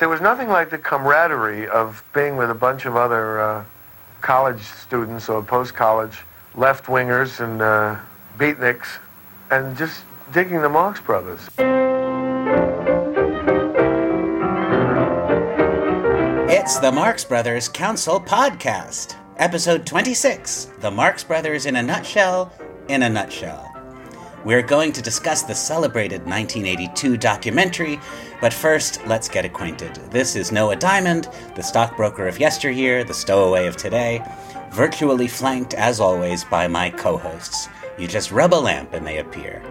there was nothing like the camaraderie of being with a bunch of other uh, college students or post-college left-wingers and uh, beatniks and just digging the Marx Brothers. It's the Marx Brothers Council Podcast, episode 26 The Marx Brothers in a Nutshell, in a Nutshell. We're going to discuss the celebrated 1982 documentary, but first, let's get acquainted. This is Noah Diamond, the stockbroker of yesteryear, the stowaway of today, virtually flanked, as always, by my co hosts. You just rub a lamp and they appear.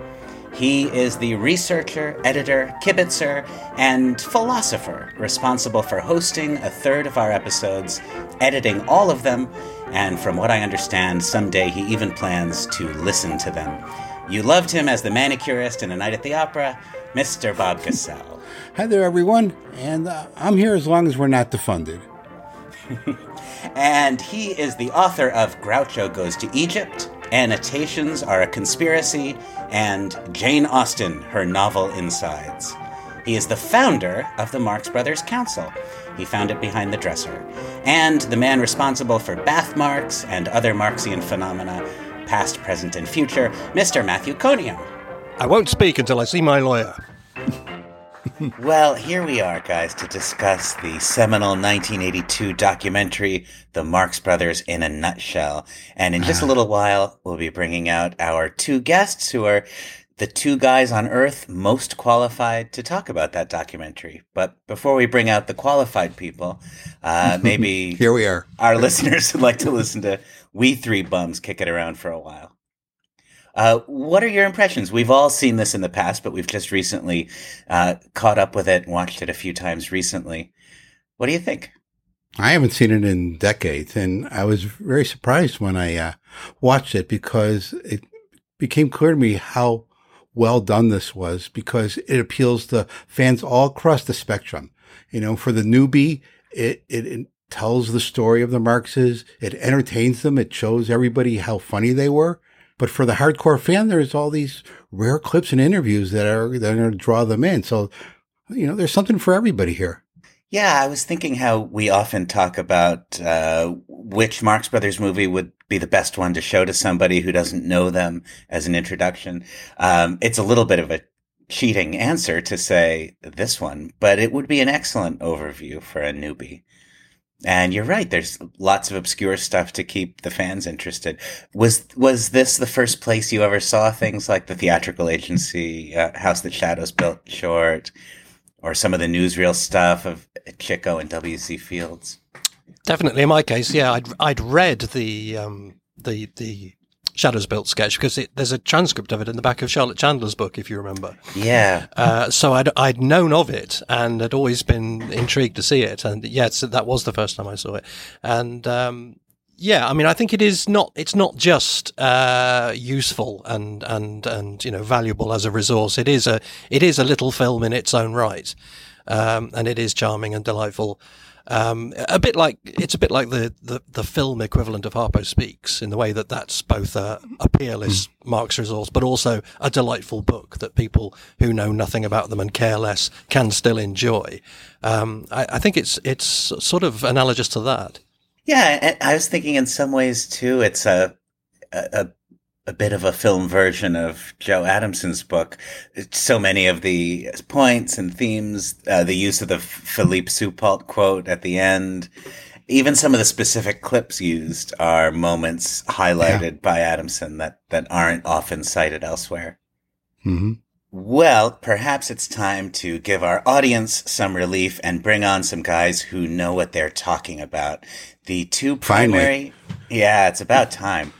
He is the researcher, editor, kibitzer, and philosopher responsible for hosting a third of our episodes, editing all of them, and from what I understand, someday he even plans to listen to them. You loved him as the manicurist in A Night at the Opera, Mr. Bob Gassel. Hi there, everyone, and uh, I'm here as long as we're not defunded. and he is the author of Groucho Goes to Egypt, Annotations Are a Conspiracy, and Jane Austen, her novel Insides. He is the founder of the Marx Brothers Council. He found it behind the dresser. And the man responsible for bath marks and other Marxian phenomena past, present, and future, Mr. Matthew Coniam. I won't speak until I see my lawyer. well, here we are, guys, to discuss the seminal 1982 documentary, The Marx Brothers in a Nutshell. And in just a little while, we'll be bringing out our two guests who are the two guys on earth most qualified to talk about that documentary. But before we bring out the qualified people, uh, maybe here we are. Our listeners would like to listen to we three bums kick it around for a while. Uh, what are your impressions? We've all seen this in the past, but we've just recently uh, caught up with it and watched it a few times recently. What do you think? I haven't seen it in decades, and I was very surprised when I uh, watched it because it became clear to me how well done this was because it appeals to fans all across the spectrum. You know, for the newbie, it, it, tells the story of the Marxes. It entertains them. It shows everybody how funny they were. But for the hardcore fan, there's all these rare clips and interviews that are that are going to draw them in. So, you know, there's something for everybody here. Yeah, I was thinking how we often talk about uh, which Marx Brothers movie would be the best one to show to somebody who doesn't know them as an introduction. Um, it's a little bit of a cheating answer to say this one, but it would be an excellent overview for a newbie. And you're right. There's lots of obscure stuff to keep the fans interested. Was was this the first place you ever saw things like the theatrical agency, uh, House That Shadows Built short, or some of the newsreel stuff of Chico and W.C. Fields? Definitely, in my case, yeah, I'd I'd read the um, the the Shadows Built sketch because it, there's a transcript of it in the back of Charlotte Chandler's book, if you remember. Yeah. Uh, so I'd, I'd known of it and had always been intrigued to see it. And yes, that was the first time I saw it. And, um, yeah, I mean, I think it is not. It's not just uh, useful and and and you know valuable as a resource. It is a it is a little film in its own right, um, and it is charming and delightful. Um, a bit like it's a bit like the, the, the, film equivalent of Harpo Speaks in the way that that's both a, a peerless mm. Marx resource, but also a delightful book that people who know nothing about them and care less can still enjoy. Um, I, I, think it's it's sort of analogous to that. Yeah, I was thinking in some ways too. It's a a, a bit of a film version of Joe Adamson's book. So many of the points and themes, uh, the use of the Philippe Soupault quote at the end, even some of the specific clips used are moments highlighted yeah. by Adamson that, that aren't often cited elsewhere. Mm-hmm. Well, perhaps it's time to give our audience some relief and bring on some guys who know what they're talking about. The two primary. Finally. Yeah, it's about time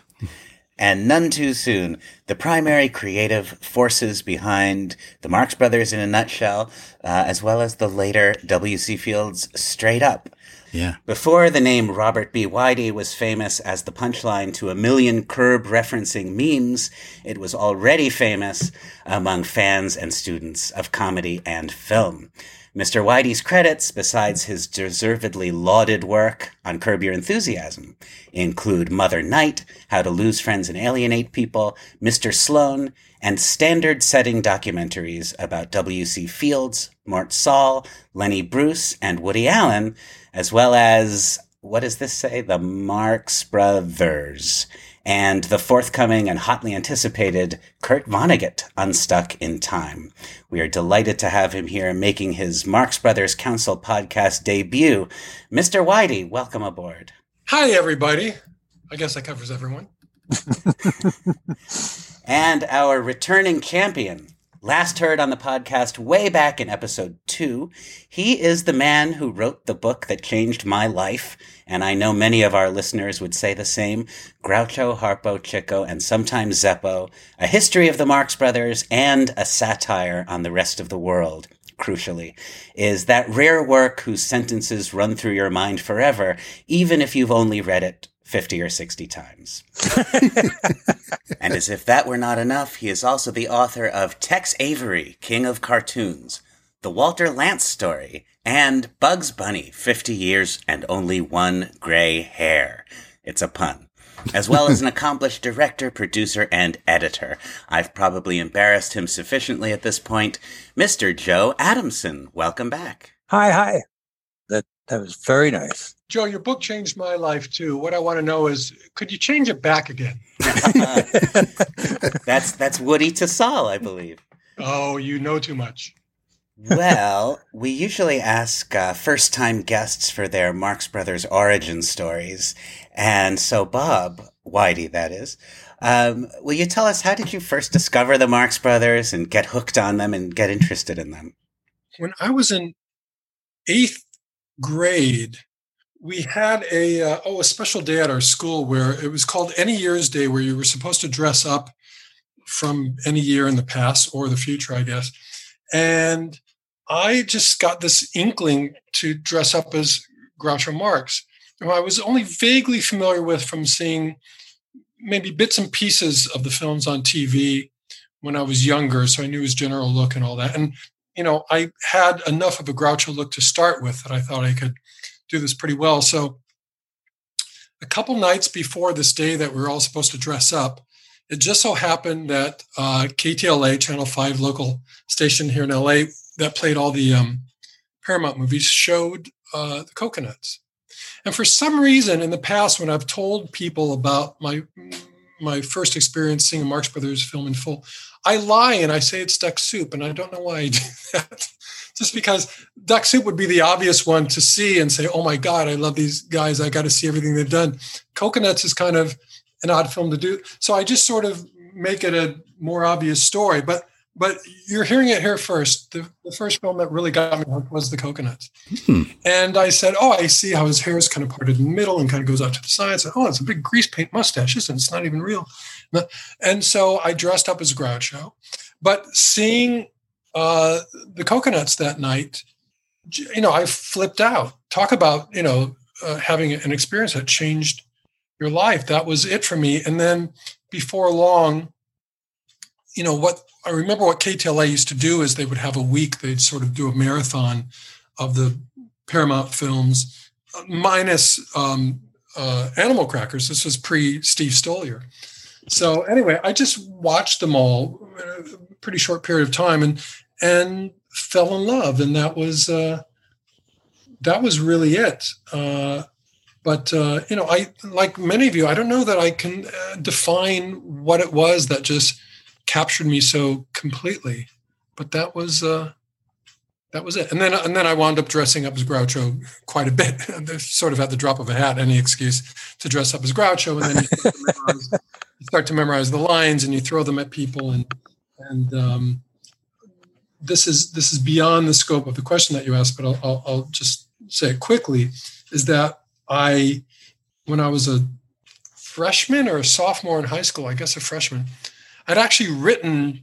and none too soon, the primary creative forces behind the Marx Brothers in a nutshell, uh, as well as the later W.C. Fields Straight Up. Yeah. Before the name Robert B. Weide was famous as the punchline to a million curb referencing memes, it was already famous among fans and students of comedy and film. Mr. Weide's credits, besides his deservedly lauded work on Curb Your Enthusiasm, include Mother Night, How to Lose Friends and Alienate People, Mr. Sloane, and standard setting documentaries about W.C. Fields, Mort Sahl, Lenny Bruce, and Woody Allen, as well as, what does this say? The Marx Brothers. And the forthcoming and hotly anticipated Kurt Vonnegut, Unstuck in Time. We are delighted to have him here making his Marx Brothers Council podcast debut. Mr. Weide, welcome aboard. Hi, everybody. I guess that covers everyone. and our returning champion, last heard on the podcast way back in episode two. He is the man who wrote the book that changed my life, and I know many of our listeners would say the same. Groucho, Harpo, Chico, and sometimes Zeppo, a history of the Marx Brothers, and a satire on the rest of the world crucially, is that rare work whose sentences run through your mind forever, even if you've only read it 50 or 60 times. and as if that were not enough, he is also the author of Tex Avery, King of Cartoons, The Walter Lantz Story, and Bugs Bunny, 50 Years and Only One Gray Hair. It's a pun. As well as an accomplished director, producer, and editor. I've probably embarrassed him sufficiently at this point. Mr. Joe Adamson, welcome back. Hi, hi. That that was very nice. Joe, your book changed my life too. What I want to know is, could you change it back again? that's that's Woody to Sahl, I believe. Oh, you know too much. well, we usually ask uh, first time guests for their Marx Brothers origin stories. And so, Bob, Weide, that is, um, will you tell us how did you first discover the Marx Brothers and get hooked on them and get interested in them? When I was in eighth grade, we had a uh, oh a special day at our school where it was called any year's day where you were supposed to dress up from any year in the past or the future i guess. And i just got this inkling to dress up as groucho marx who i was only vaguely familiar with from seeing maybe bits and pieces of the films on tv when i was younger so i knew his general look and all that. And you know i had enough of a groucho look to start with that i thought i could do this pretty well. So a couple nights before this day that we are all supposed to dress up, it just so happened that uh, KTLA, Channel 5 local station here in LA that played all the um, Paramount movies, showed uh, the Cocoanuts. And for some reason in the past, when I've told people about my my first experience seeing a Marx Brothers film in full, I lie and I say it's duck soup, and I don't know why I do that just because duck soup would be the obvious one to see and say, "Oh my God, I love these guys! I got to see everything they've done." Cocoanuts is kind of an odd film to do, so I just sort of make it a more obvious story. But but you're hearing it here first. The, the first film that really got me hooked was The Cocoanuts, hmm. and I said, "Oh, I see how his hair is kind of parted in the middle and kind of goes out to the sides. oh, it's a big grease paint mustache, isn't it? It's not even real." And so I dressed up as a Groucho, but seeing uh, the Cocoanuts that night, you know, I flipped out. Talk about, you know, uh, having an experience that changed your life. That was it for me. And then before long, you know, what I remember what KTLA used to do is they would have a week, they'd sort of do a marathon of the Paramount films, minus um, uh, Animal Crackers. This was pre Steve Stoliar. So anyway, I just watched them all in a pretty short period of time and and fell in love and that was uh, that was really it uh, but uh, you know i like many of you i don't know that i can uh, define what it was that just captured me so completely but that was uh, that was it and then and then i wound up dressing up as groucho quite a bit sort of at the drop of a hat any excuse to dress up as groucho and then you start to memorize, you start to memorize the lines and you throw them at people and and um, this is this is beyond the scope of the question that you asked, but I'll, I'll, I'll just say it quickly. Is that I, when I was a freshman or a sophomore in high school, I guess a freshman, I'd actually written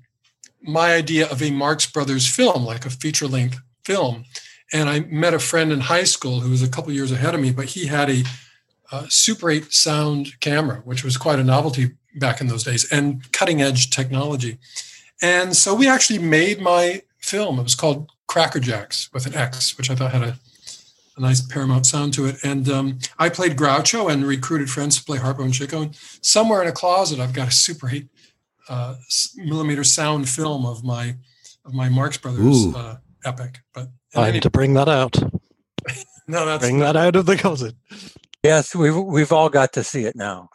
my idea of a Marx Brothers film, like a feature length film. And I met a friend in high school who was a couple years ahead of me, but he had a, a Super 8 sound camera, which was quite a novelty back in those days, and cutting edge technology. And so we actually made my film. It was called Cracker Jacks with an X, which I thought had a, a nice Paramount sound to it. And um, I played Groucho and recruited friends to play Harpo and Chico. And somewhere in a closet, I've got a Super 8 uh, millimeter sound film of my of my Marx Brothers uh, epic. But I need to bring that out. no, that's bring that out of the closet. Yes, we've we've all got to see it now.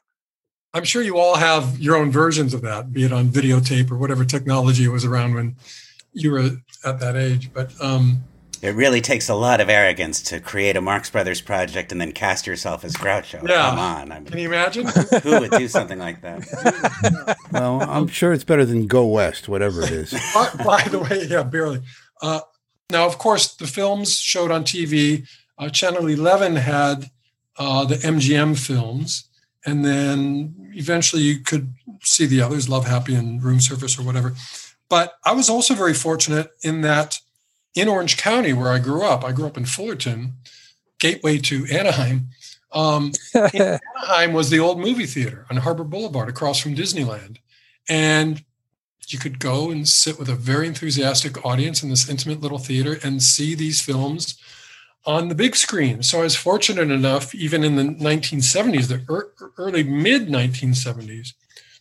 I'm sure you all have your own versions of that, be it on videotape or whatever technology was around when you were at that age. But um, it really takes a lot of arrogance to create a Marx Brothers project and then cast yourself as Groucho. Yeah. Come on. I mean, can you imagine? who would do something like that? well, I'm sure it's better than Go West, whatever it is. by, by, the way, yeah, barely. Uh, now, of course, the films showed on TV. Uh, Channel 11 had uh, the MGM films, and then eventually you could see the others, Love Happy and Room Service or whatever. But I was also very fortunate in that in Orange County, where I grew up, I grew up in Fullerton, gateway to Anaheim. Um, Anaheim was the old movie theater on Harbor Boulevard across from Disneyland. And you could go and sit with a very enthusiastic audience in this intimate little theater and see these films on the big screen. So I was fortunate enough, even in the 1970s, the early mid 1970s,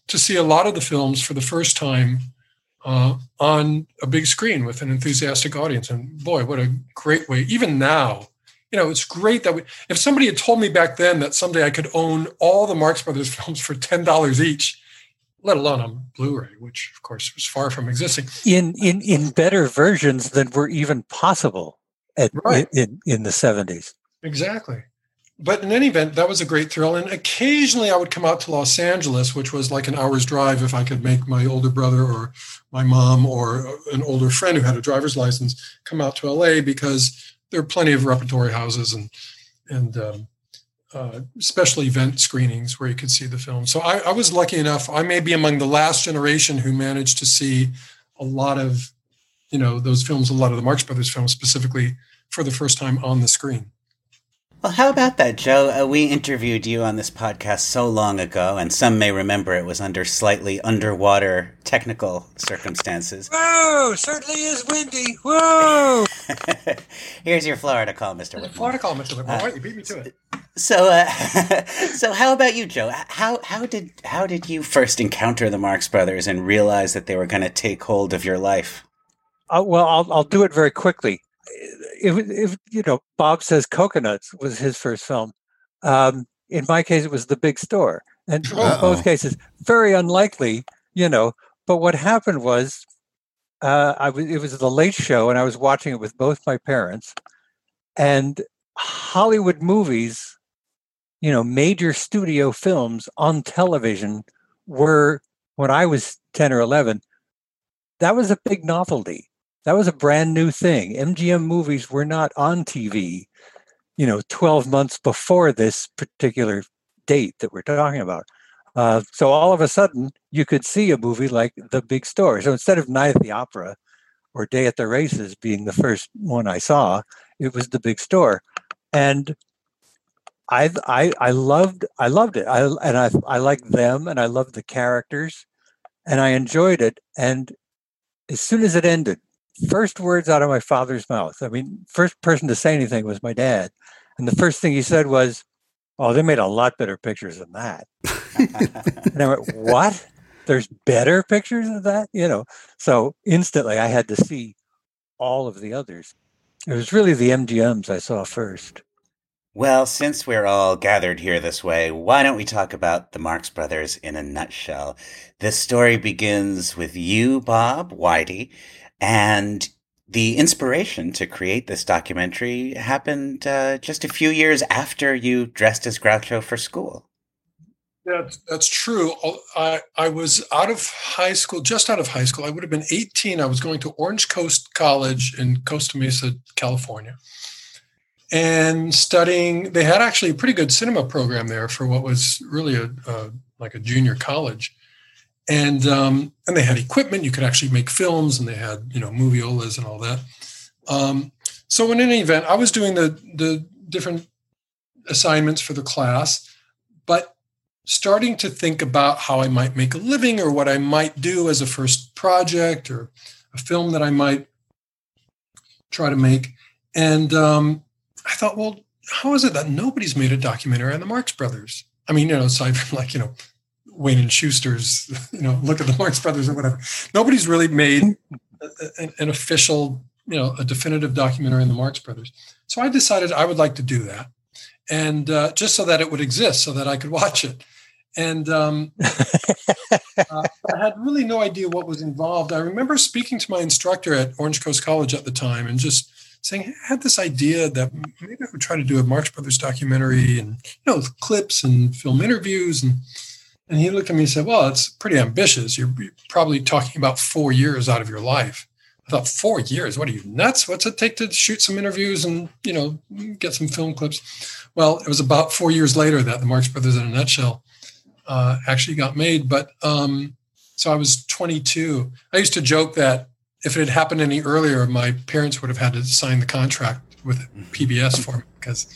to see a lot of the films for the first time uh, on a big screen with an enthusiastic audience. And boy, what a great way! Even now, you know, it's great that we. If somebody had told me back then that someday I could own all the Marx Brothers films for ten dollars each, let alone on Blu-ray, which of course was far from existing, in in in better versions than were even possible at, right. in in the seventies. Exactly but in any event, that was a great thrill. And occasionally I would come out to Los Angeles, which was like an hour's drive if I could make my older brother or my mom or an older friend who had a driver's license come out to LA because there are plenty of repertory houses and and um, uh, special event screenings where you could see the film. So I, I was lucky enough. I may be among the last generation who managed to see a lot of, you know, those films, a lot of the Marx Brothers films specifically for the first time on the screen. Well, how about that, Joe? Uh, we interviewed you on this podcast so long ago, and some may remember it was under slightly underwater technical circumstances. Whoa! Certainly is windy. Whoa! Here's your Florida call, Mr. Whitmore. Florida call, Mr. Whitmore. Uh, you beat me to it. So, uh, so how about you, Joe? How how did how did you first encounter the Marx Brothers and realize that they were going to take hold of your life? Uh, well, I'll I'll do it very quickly if, if you know, Bob says Cocoanuts was his first film. Um, in my case, it was The Big Store, and in both cases, very unlikely, you know. But what happened was, uh, I was it was the late show, and I was watching it with both my parents, and Hollywood movies, you know, major studio films on television were when I was ten or eleven. That was a big novelty that was a brand new thing. MGM movies were not on TV, you know, 12 months before this particular date that we're talking about. Uh, so all of a sudden, you could see a movie like The Big Store. So instead of Night at the Opera or Day at the Races being the first one I saw, it was The Big Store, and I I I loved I loved it. I and I I liked them, and I loved the characters, and I enjoyed it. And as soon as it ended, first words out of my father's mouth. I mean, first person to say anything was my dad. And the first thing he said was, Oh, they made a lot better pictures than that. and I went, What? There's better pictures of that? You know. So instantly I had to see all of the others. It was really the MGMs I saw first. Well, since we're all gathered here this way, why don't we talk about the Marx Brothers in a nutshell? This story begins with you, Bob Weide, and the inspiration to create this documentary happened uh, just a few years after you dressed as Groucho for school. That's that's true. I I was out of high school, just out of high school. I would have been 18. I was going to Orange Coast College in Costa Mesa, California, and studying. They had actually a pretty good cinema program there for what was really a, a like a junior college and um, and they had equipment. You could actually make films, and they had you know moviolas and all that. Um, so in any event, I was doing the the different assignments for the class, but starting to think about how I might make a living or what I might do as a first project or a film that I might try to make. And um, I thought, well, how is it that nobody's made a documentary on the Marx Brothers? I mean, you know, aside from like, you know, Wayne and Shuster's, you know, look at the Marx Brothers or whatever. Nobody's really made an, an official you know, a definitive documentary on the Marx Brothers. So I decided I would like to do that, and uh, just so that it would exist, so that I could watch it. And um, uh, I had really no idea what was involved. I remember speaking to my instructor at Orange Coast College at the time, and just saying I had this idea that maybe I would try to do a Marx Brothers documentary, and you know, clips and film interviews and and he looked at me and said, Well, it's pretty ambitious. You're probably talking about four years out of your life. I thought, Four years? What are you nuts? What's it take to shoot some interviews and, you know, get some film clips? Well, it was about four years later that the Marx Brothers in a nutshell uh, actually got made. But um, so I was 22. I used to joke that if it had happened any earlier, my parents would have had to sign the contract with PBS for me because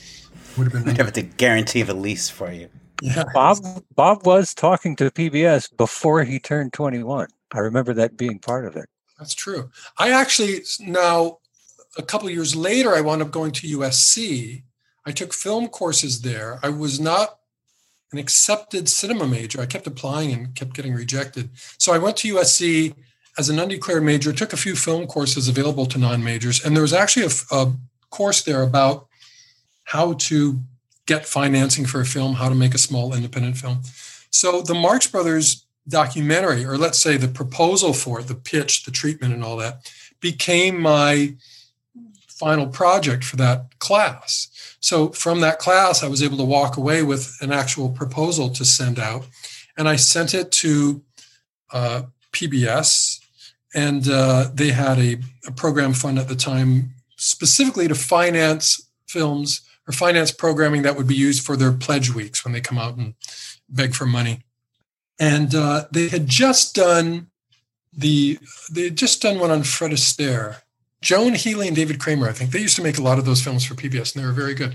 it would have been. We'd have to guarantee the lease for you. Yeah. Bob Bob was talking to PBS before he turned 21. I remember that being part of it. That's true. I actually now a couple years later I wound up going to USC. I took film courses there. I was not an accepted cinema major. I kept applying and kept getting rejected. So I went to USC as an undeclared major, took a few film courses available to non-majors, and there was actually a, a course there about how to get financing for a film, how to make a small independent film. So the Marx Brothers documentary, or let's say the proposal for it, the pitch, the treatment, and all that, became my final project for that class. So from that class, I was able to walk away with an actual proposal to send out. And I sent it to uh, PBS, and uh, they had a, a program fund at the time specifically to finance films or finance programming that would be used for their pledge weeks when they come out and beg for money. And uh, they had just done the they had just done one on Fred Astaire. Joan Healy and David Kramer, I think they used to make a lot of those films for PBS, and they were very good.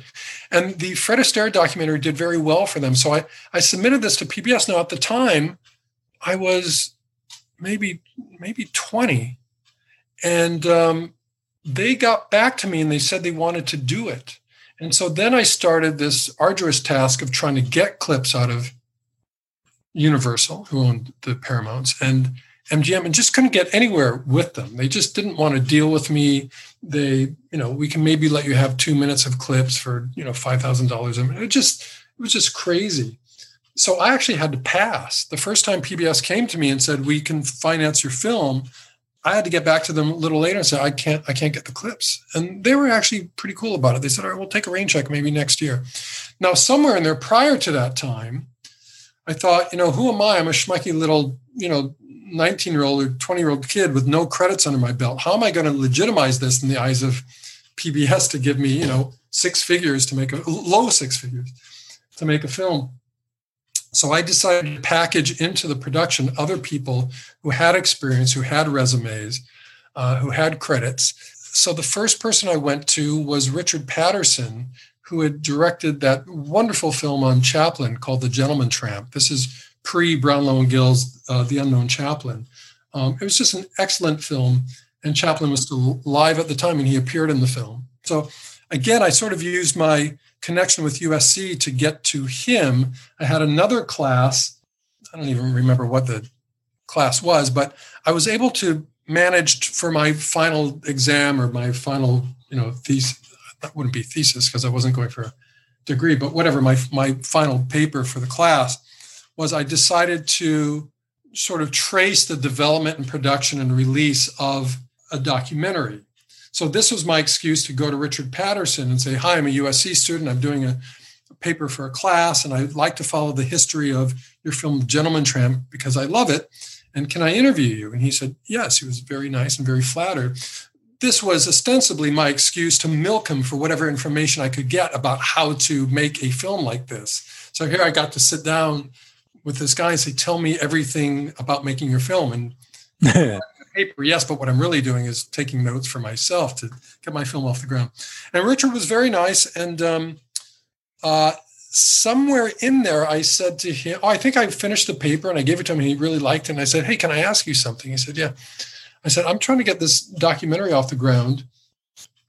And the Fred Astaire documentary did very well for them. So I I submitted this to PBS. Now at the time, I was maybe maybe 20, and um, they got back to me and they said they wanted to do it. And so then I started this arduous task of trying to get clips out of Universal, who owned the Paramounts, and MGM, and just couldn't get anywhere with them. They just didn't want to deal with me. They, you know, we can maybe let you have two minutes of clips for, you know, five thousand dollars. I mean, it just, it was just crazy. So I actually had to pass. The first time PBS came to me and said, "We can finance your film," I had to get back to them a little later and say, I can't, I can't get the clips. And they were actually pretty cool about it. They said, all right, we'll take a rain check maybe next year. Now, somewhere in there prior to that time, I thought, you know, who am I? I'm a schmucky little, you know, 19 year old or 20 year old kid with no credits under my belt. How am I going to legitimize this in the eyes of PBS to give me, you know, six figures to make a low six figures to make a film? So I decided to package into the production other people who had experience, who had resumes, uh, who had credits. So the first person I went to was Richard Patterson, who had directed that wonderful film on Chaplin called The Gentleman Tramp. This is pre Brownlow and Gill's uh, The Unknown Chaplin. Um, it was just an excellent film, and Chaplin was still live at the time, and he appeared in the film. So again, I sort of used my connection with USC to get to him. I had another class. I don't even remember what the class was, but I was able to manage for my final exam or my final, you know, thesis. That wouldn't be thesis because I wasn't going for a degree, but whatever my my final paper for the class was. I decided to sort of trace the development and production and release of a documentary so this was my excuse to go to Richard Patterson and say, "Hi, I'm a USC student. I'm doing a, a paper for a class, and I'd like to follow the history of your film Gentleman Tramp because I love it. And can I interview you?" And he said, "Yes." He was very nice and very flattered. This was ostensibly my excuse to milk him for whatever information I could get about how to make a film like this. So here I got to sit down with this guy and say, "Tell me everything about making your film." And paper, yes, but what I'm really doing is taking notes for myself to get my film off the ground. And Richard was very nice. And um, uh, somewhere in there, I said to him, Oh, I think I finished the paper and I gave it to him and he really liked it. And I said, Hey, can I ask you something? He said, Yeah. I said, I'm trying to get this documentary off the ground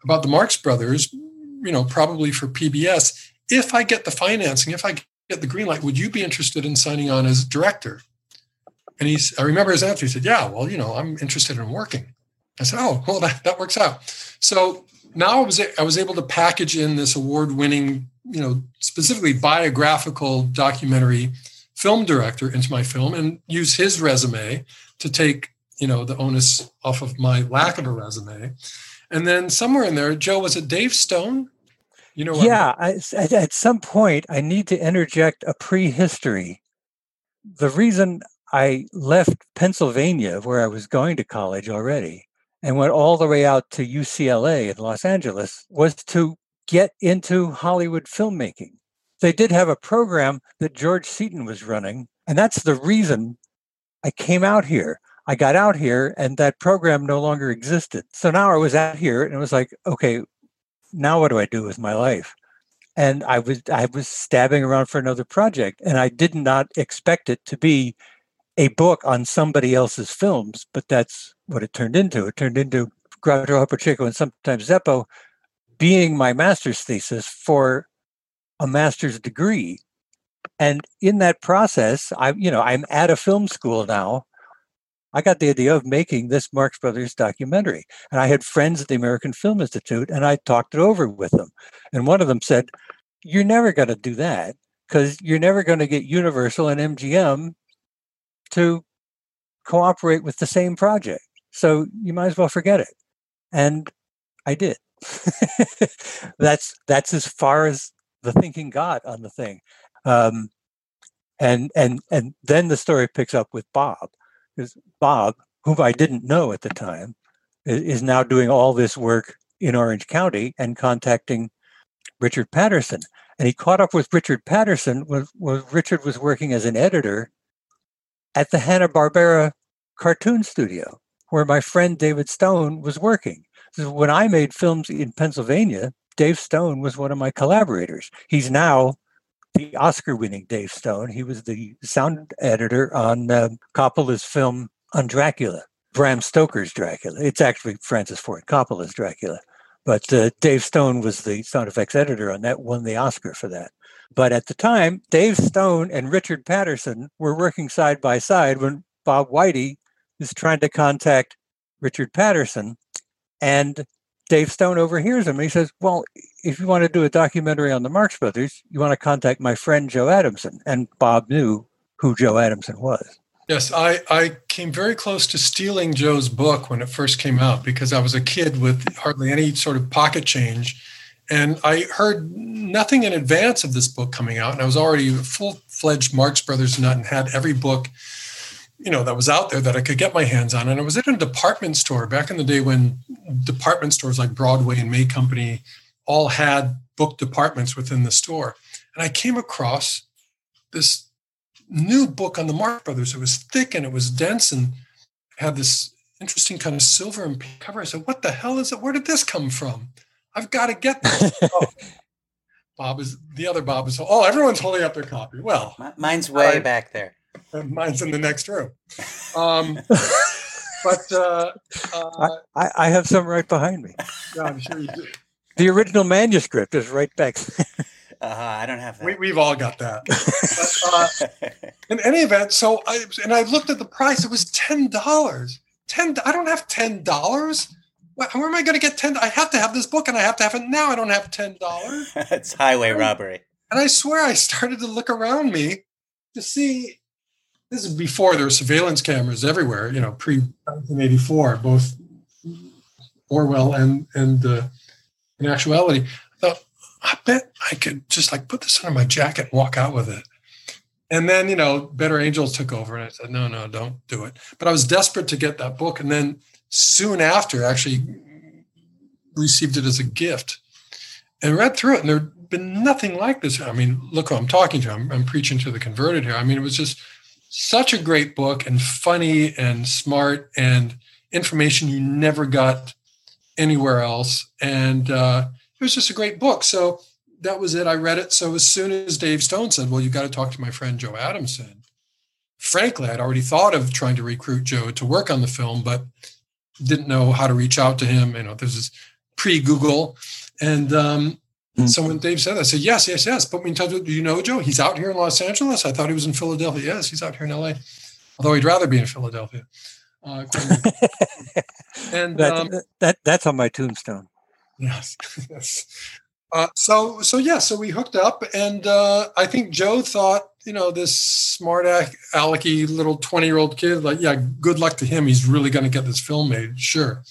about the Marx Brothers, you know, probably for PBS. If I get the financing, if I get the green light, would you be interested in signing on as director? And he's, I remember his answer. He said, Yeah, well, you know, I'm interested in working. I said, oh, well, that, that works out. So now I was I was able to package in this award-winning, you know, specifically biographical documentary film director into my film and use his resume to take, you know, the onus off of my lack of a resume. And then somewhere in there, Joe, was it Dave Stone? You know, yeah. I, at some point, I need to interject a prehistory. The reason I left Pennsylvania, where I was going to college already, and went all the way out to UCLA in Los Angeles was to get into Hollywood filmmaking. They did have a program that George Seaton was running, and that's the reason I came out here. I got out here and that program no longer existed. So now I was out here and it was like, okay, now what do I do with my life? And I was I was stabbing around for another project and I did not expect it to be a book on somebody else's films, but that's what it turned into. It turned into Groucho Harpo Chico and sometimes Zeppo being my master's thesis for a master's degree. And in that process, I, you know, I'm at a film school now. I got the idea of making this Marx Brothers documentary. And I had friends at the American Film Institute and I talked it over with them. And one of them said, You're never going to do that because you're never going to get Universal and MGM to cooperate with the same project. So you might as well forget it. And I did. that's that's as far as the thinking got on the thing. Um, and and and then the story picks up with Bob, because Bob, whom I didn't know at the time, is now doing all this work in Orange County and contacting Richard Patterson. And he caught up with Richard Patterson when, when Richard was working as an editor at the Hanna Barbera cartoon studio where my friend David Stone was working. So when I made films in Pennsylvania, Dave Stone was one of my collaborators. He's now the Oscar winning Dave Stone. He was the sound editor on uh, Coppola's film on Dracula, Bram Stoker's Dracula. It's actually Francis Ford Coppola's Dracula. But uh, Dave Stone was the sound effects editor on that, won the Oscar for that. But at the time, Dave Stone and Richard Patterson were working side by side when Bob Weide is trying to contact Richard Patterson. And Dave Stone overhears him. He says, Well, if you want to do a documentary on the Marx Brothers, you want to contact my friend Joe Adamson. And Bob knew who Joe Adamson was. Yes, I, I came very close to stealing Joe's book when it first came out because I was a kid with hardly any sort of pocket change. And I heard nothing in advance of this book coming out. And I was already a full fledged Marx Brothers nut and had every book you know that was out there that I could get my hands on. And I was in a department store back in the day when department stores like Broadway and May Company all had book departments within the store. And I came across this new book on the Marx Brothers. It was thick and it was dense and had this interesting kind of silver and cover. I said, "What the hell is it? Where did this come from? I've got to get this." oh. Bob is the other Bob is. Oh, everyone's holding up their copy. Well, mine's way I, back there. Mine's in the next room. Um, but uh, uh, I, I, have some right behind me. Yeah, I'm sure you do. The original manuscript is right back. Uh-huh, I don't have that. We, have all got that. but, uh, in any event, so I and I looked at the price. It was ten dollars. Ten. I don't have ten dollars. Where am I going to get ten? I have to have this book, and I have to have it now. I don't have ten dollars. it's highway robbery. And I swear, I started to look around me to see this is before there were surveillance cameras everywhere, you know, pre 1984, both Orwell and and uh, in actuality. I thought, I bet I could just like put this under my jacket and walk out with it. And then, you know, Better Angels took over and I said, no, no, don't do it. But I was desperate to get that book. And then soon after, actually received it as a gift and read through it. And there'd been nothing like this. I mean, look who I'm talking to. I'm, I'm preaching to the converted here. I mean, it was just such a great book and funny and smart and information you never got anywhere else. And uh, it was just a great book. So that was it. I read it. So as soon as Dave Stone said, Well, you've got to talk to my friend Joe Adamson, frankly, I'd already thought of trying to recruit Joe to work on the film, but didn't know how to reach out to him. You know, this is pre Google. And um, Mm-hmm. So when Dave said that, I said, yes, yes, yes. Put me in touch with, do you know Joe? He's out here in Los Angeles. I thought he was in Philadelphia. Yes, he's out here in LA, although he'd rather be in Philadelphia. Uh, And That, um, that that's on my tombstone. Yes. yes. Uh, so so yeah, so we hooked up, and uh, I think Joe thought, you know, this smart alecky little twenty year old kid, like, yeah, good luck to him. He's really going to get this film made, sure.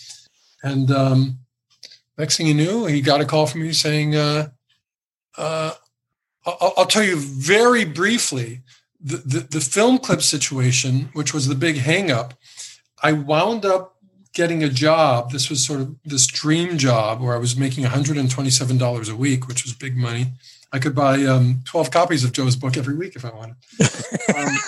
And um, next thing you knew, he got a call from me saying, uh, uh, I'll, I'll, tell you very briefly the, the the film clip situation, which was the big hangup. I wound up getting a job. This was sort of this dream job where I was making $127 a week, which was big money. I could buy um, 12 copies of Joe's book every week if I wanted. Um,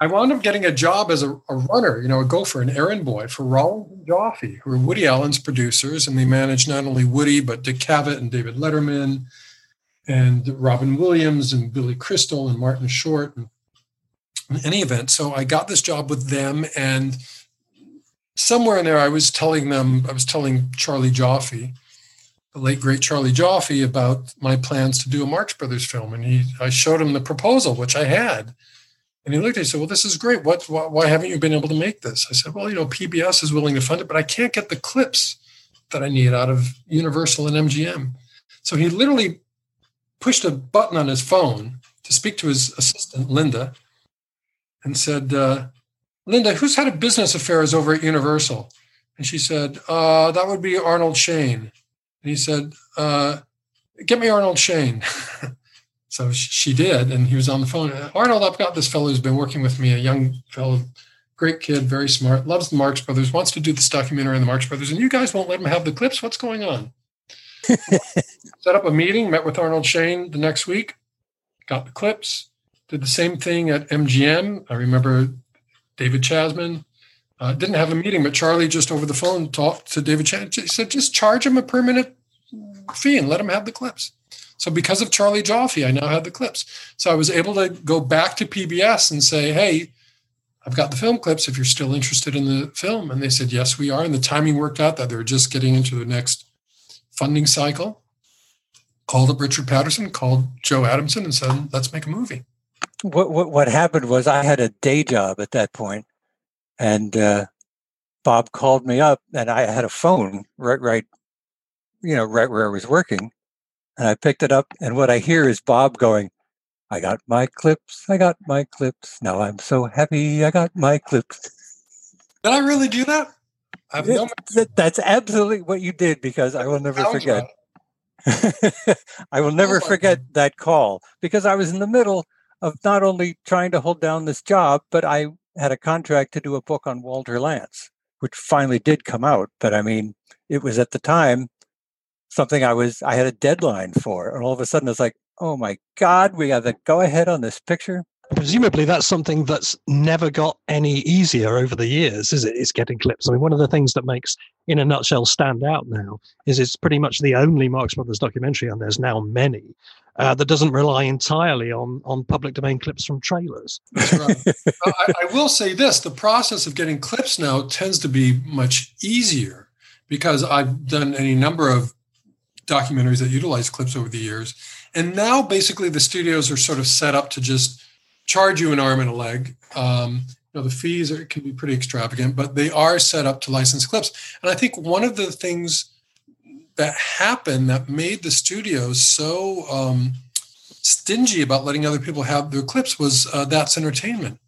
I wound up getting a job as a, a, runner, you know, a gopher, an errand boy for Rollins and Joffe, who are Woody Allen's producers, and they managed not only Woody but Dick Cavett and David Letterman, and Robin Williams and Billy Crystal and Martin Short. And in any event, so I got this job with them, and somewhere in there, I was telling them, I was telling Charlie Joffe, the late great Charlie Joffe, about my plans to do a Marx Brothers film, and he, I showed him the proposal, which I had, and he looked at me and said, "Well, this is great. What? Why, haven't you been able to make this?" I said, "Well, you know, PBS is willing to fund it, but I can't get the clips that I need out of Universal and MGM." So he literally pushed a button on his phone to speak to his assistant, Linda, and said, uh, Linda, who's head of business affairs over at Universal? And she said, uh, that would be Arnold Shane. And he said, uh, get me Arnold Shane. so she did, and he was on the phone. Arnold, I've got this fellow who's been working with me, a young fellow, great kid, very smart, loves the Marx Brothers, wants to do this documentary on the Marx Brothers, and you guys won't let him have the clips. What's going on? Set up a meeting, met with Arnold Shane the next week, got the clips, did the same thing at MGM. I remember David Chasman. Uh, didn't have a meeting, but Charlie just over the phone talked to David Chasman. Said, just charge him a per minute fee and let him have the clips. So because of Charlie Joffe, I now had the clips. So I was able to go back to PBS and say, hey, I've got the film clips if you're still interested in the film. And they said, yes, we are. And the timing worked out that they were just getting into the next funding cycle. Called up Richard Patterson, called Joe Adamson, and said, let's make a movie what, what what happened was I had a day job at that point, and uh, Bob called me up, and I had a phone right right, you know, right where I was working, and I picked it up, and what I hear is Bob going, "I got my clips, I got my clips. Now I'm so happy, I got my clips." Did I really do that? No that's absolutely what you did because I will never forget. I will never oh forget God. that call because I was in the middle of not only trying to hold down this job, but I had a contract to do a book on Walter Lantz, which finally did come out. But I mean, it was at the time something I was I had a deadline for, and all of a sudden it's like, oh my God, we got to go ahead on this picture. Presumably, that's something that's never got any easier over the years, is it? Is getting clips. I mean, one of the things that makes In a Nutshell stand out now is it's pretty much the only Marx Brothers documentary, and there's now many uh, that doesn't rely entirely on on public domain clips from trailers. Right. I, I, will say this: the process of getting clips now tends to be much easier because I've done any number of documentaries that utilize clips over the years, and now basically the studios are sort of set up to just charge you an arm and a leg. Um, you know, the fees are, can be pretty extravagant, but they are set up to license clips. And I think one of the things that happened that made the studios so um, stingy about letting other people have their clips was uh, that's entertainment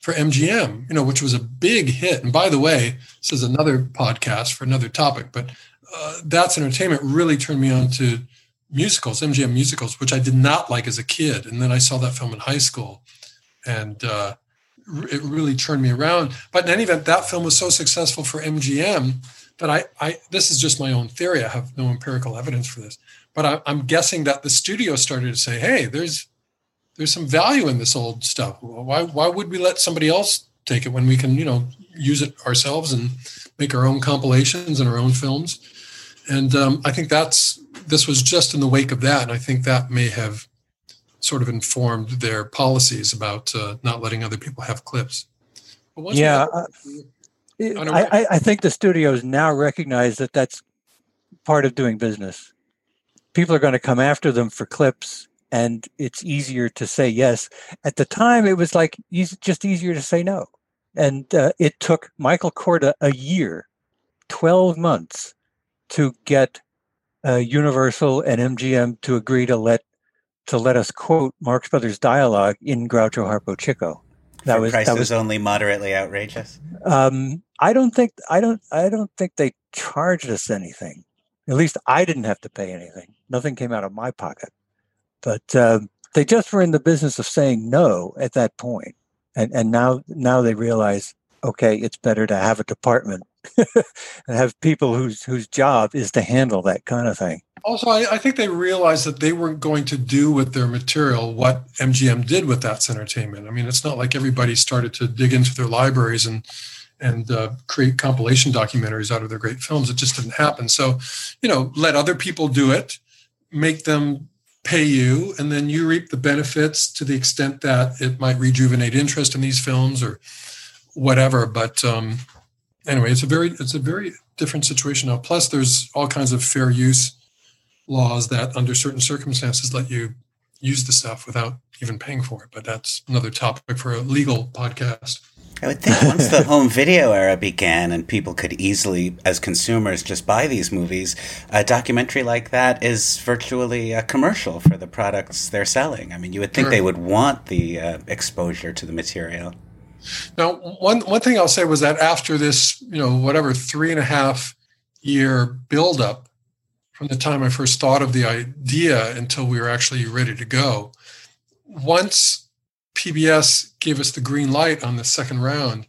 for MGM, you know, which was a big hit. And by the way, this is another podcast for another topic, but uh, that's entertainment really turned me on to musicals, MGM musicals, which I did not like as a kid. And then I saw that film in high school, and uh, it really turned me around. But in any event, that film was so successful for MGM but I, I this is just my own theory. I have no empirical evidence for this, but I, I'm guessing that the studio started to say, "Hey, there's there's some value in this old stuff. Why why would we let somebody else take it when we can, you know, use it ourselves and make our own compilations and our own films?" And um, I think that's this was just in the wake of that, and I think that may have sort of informed their policies about uh, not letting other people have clips. yeah. I, I, think the studios now recognize that that's part of doing business. People are going to come after them for clips, and it's easier to say yes. At the time, it was like just easier to say no. And uh, it took Michael Korda a year 12 months to get uh, Universal and MGM to agree to let to let us quote Marx Brothers dialogue in Groucho Harpo Chico. That For was that was only moderately outrageous. Um, I don't think I don't I don't think they charged us anything. At least I didn't have to pay anything. Nothing came out of my pocket. But uh, they just were in the business of saying no at that point, and and now now they realize okay, it's better to have a department have people whose whose job is to handle that kind of thing. Also, I, I, think they realized that they weren't going to do with their material what MGM did with That's Entertainment. I mean, it's not like everybody started to dig into their libraries and and uh, create compilation documentaries out of their great films. It just didn't happen. So, you know, let other people do it, make them pay you, and then you reap the benefits to the extent that it might rejuvenate interest in these films or whatever. But um, anyway, it's a very it's a very different situation now. Plus, there's all kinds of fair use laws that, under certain circumstances, let you use the stuff without even paying for it. But that's another topic for a legal podcast. I would think once the home video era began and people could easily, as consumers, just buy these movies, a documentary like that is virtually a commercial for the products they're selling. I mean, you would think sure. they would want the uh, exposure to the material. Now, one one thing I'll say was that after this, you know, whatever three and a half year buildup, from the time I first thought of the idea until we were actually ready to go, once PBS gave us the green light on the second round,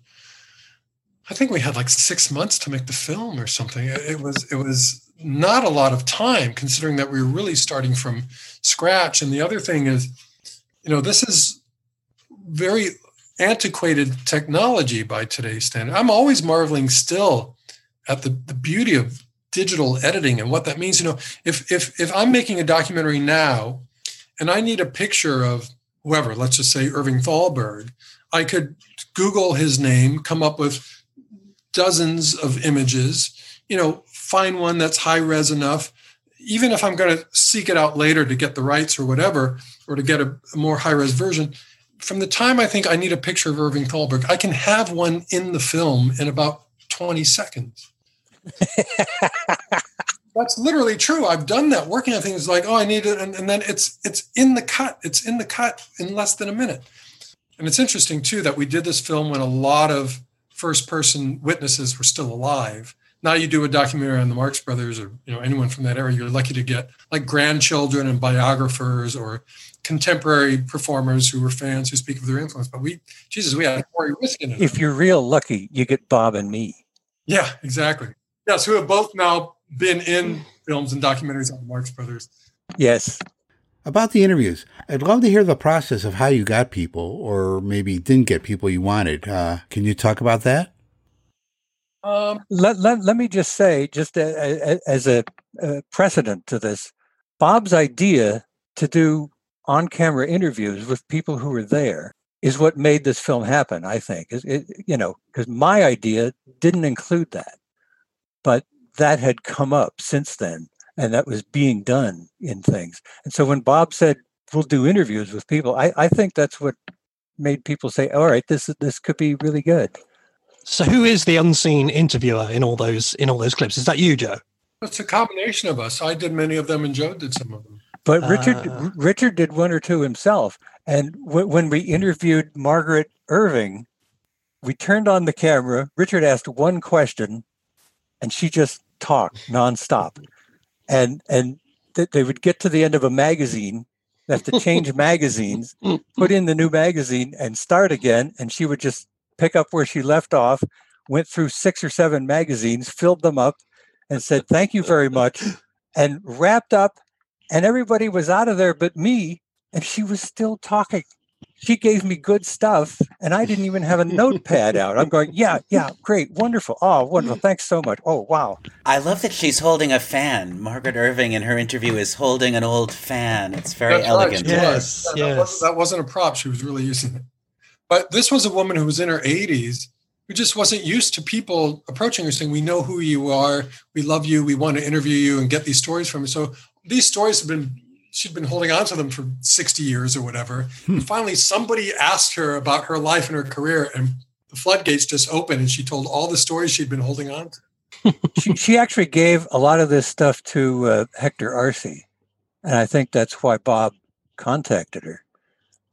I think we had like six months to make the film or something. It was it was not a lot of time considering that we were really starting from scratch. And the other thing is, you know, this is very antiquated technology by today's standard. I'm always marveling still at the, the beauty of digital editing and what that means. You know, if if if I'm making a documentary now and I need a picture of whoever, let's just say Irving Thalberg, I could Google his name, come up with dozens of images, you know, find one that's high res enough. Even if I'm going to seek it out later to get the rights or whatever, or to get a, a more high res version, from the time I think I need a picture of Irving Thalberg, I can have one in the film in about 20 seconds. That's literally true. I've done that working on things like, oh, I need it, and, and then it's it's in the cut. It's in the cut in less than a minute. And it's interesting too that we did this film when a lot of first person witnesses were still alive. Now you do a documentary on the Marx Brothers or you know anyone from that era, you're lucky to get like grandchildren and biographers or contemporary performers who were fans who speak of their influence. But we, Jesus, we had Morrie Ryskind. If you're real lucky, you get Bob and me. Yeah, exactly. Yes, who have both now been in films and documentaries on the Marx Brothers. Yes. About the interviews, I'd love to hear the process of how you got people, or maybe didn't get people you wanted. Uh, can you talk about that? Um, let, let, let me just say, just a, a, as a, a precedent to this, Bob's idea to do on camera interviews with people who were there is what made this film happen, I think. It, it, you know, because my idea didn't include that, but that had come up since then and that was being done in things. And so when Bob said, we'll do interviews with people, I, I think that's what made people say, all right, this, this could be really good. So who is the unseen interviewer in all those in all those clips? Is that you, Joe? It's a combination of us. I did many of them, and Joe did some of them. But Richard uh, Richard did one or two himself. And w- when we interviewed Margaret Irving, we turned on the camera. Richard asked one question, and she just talked nonstop. And and th- they would get to the end of a magazine, have to change magazines, put in the new magazine, and start again. And she would just pick up where she left off, went through six or seven magazines, filled them up, and said, Thank you very much, and wrapped up. And everybody was out of there but me, and she was still talking. She gave me good stuff, and I didn't even have a notepad out. I'm going, yeah, yeah, great, wonderful. Oh, wonderful. Thanks so much. Oh, wow. I love that she's holding a fan. Margaret Irving in her interview is holding an old fan. It's very That's elegant. Right. Yes, yes. That, wasn't, that wasn't a prop. She was really using it. But this was a woman who was in her 80s who just wasn't used to people approaching her saying, We know who you are, we love you, we want to interview you and get these stories from you. So these stories have been she'd been holding on to them for 60 years or whatever. Hmm. And finally somebody asked her about her life and her career and the floodgates just opened and she told all the stories she'd been holding on to. she, she actually gave a lot of this stuff to uh, Hector Arce. And I think that's why Bob contacted her.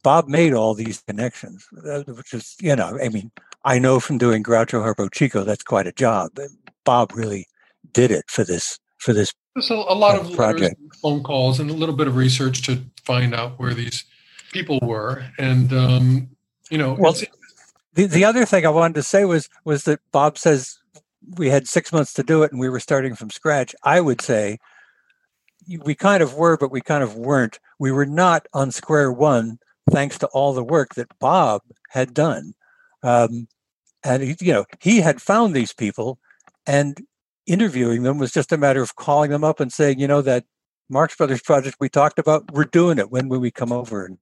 Bob made all these connections, uh, which is, you know, I mean, I know from doing Groucho Harpo Chico, that's quite a job. Bob really did it for this for this. There's a, a lot of project. phone calls and a little bit of research to find out where these people were, and um, you know. Well, the the other thing I wanted to say was was that Bob says we had six months to do it and we were starting from scratch. I would say we kind of were, but we kind of weren't. We were not on square one thanks to all the work that Bob had done. Um, and he, you know, he had found these people and interviewing them was just a matter of calling them up and saying, you know, that Marx Brothers project we talked about, we're doing it. When will we come over and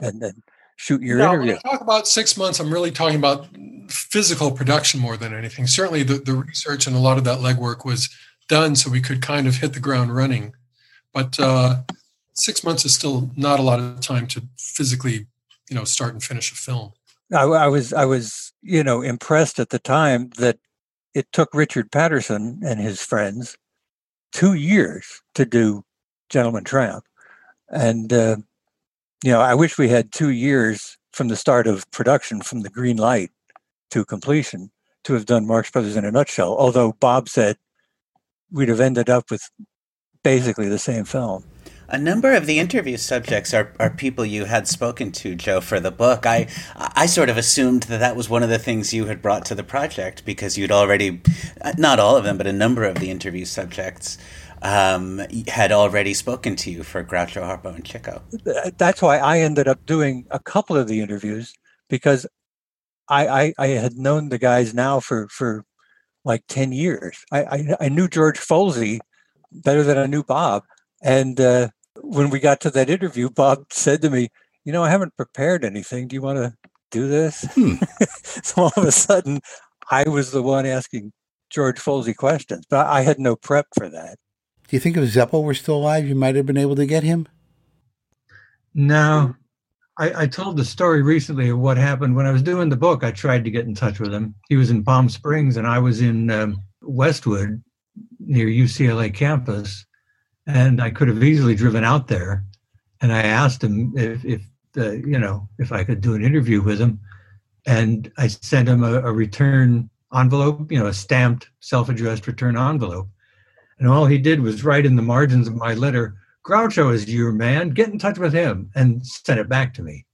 and, and shoot your now, interview? When I talk about six months, I'm really talking about physical production more than anything. Certainly, the, the research and a lot of that legwork was done so we could kind of hit the ground running. But uh, six months is still not a lot of time to physically, you know, start and finish a film. I, I was I was you know impressed at the time that it took Richard Patterson and his friends two years to do Gentleman Tramp, and uh, you know I wish we had two years from the start of production, from the green light to completion, to have done Marx Brothers in a nutshell. Although Bob said we'd have ended up with basically the same film. A number of the interview subjects are, are people you had spoken to, Joe, for the book. I I sort of assumed that that was one of the things you had brought to the project because you'd already, not all of them, but a number of the interview subjects um, had already spoken to you for Groucho Harpo and Chico. That's why I ended up doing a couple of the interviews because I, I, I had known the guys now for, for like 10 years. I, I, I knew George Folsey better than I knew Bob. And uh, when we got to that interview, Bob said to me, "You know, I haven't prepared anything. Do you want to do this?" Hmm. so all of a sudden, I was the one asking George Folsey questions, but I had no prep for that. Do you think if Zeppo were still alive, you might have been able to get him? No. I, I told the story recently of what happened when I was doing the book. I tried to get in touch with him. He was in Palm Springs, and I was in um, Westwood near UCLA campus and I could have easily driven out there. And I asked him if, if the, you know, if I could do an interview with him, and I sent him a, a return envelope, you know, a stamped, self-addressed return envelope, and all he did was write in the margins of my letter, "Groucho is your man. Get in touch with him," and send it back to me.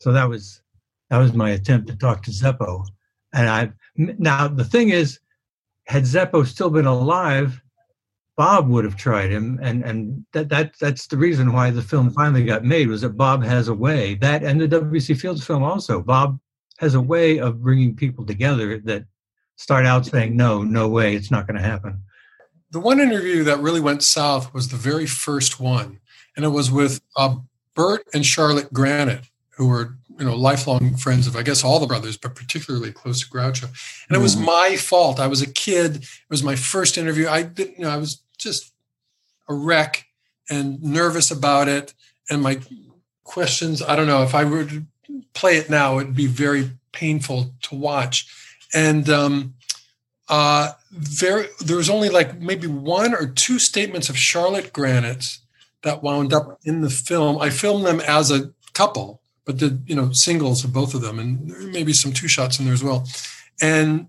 So that was that was my attempt to talk to Zeppo. And I now the thing is, had Zeppo still been alive, Bob would have tried him, and and that that that's the reason why the film finally got made was that Bob has a way that and the W.C. Fields film also Bob has a way of bringing people together that start out saying no, no way, it's not going to happen. The one interview that really went south was the very first one, and it was with uh, Bert and Charlotte Granet, who were you know lifelong friends of I guess all the brothers, but particularly close to Groucho. And it was mm-hmm. my fault. I was a kid. It was my first interview. I didn't. You know, I was just a wreck and nervous about it. And my questions, I don't know, if I were to play it now, it'd be very painful to watch. And um, uh, very, there was only like maybe one or two statements of Charlotte Granet's that wound up in the film. I filmed them as a couple, but did you know singles of both of them, and maybe some two shots in there as well. And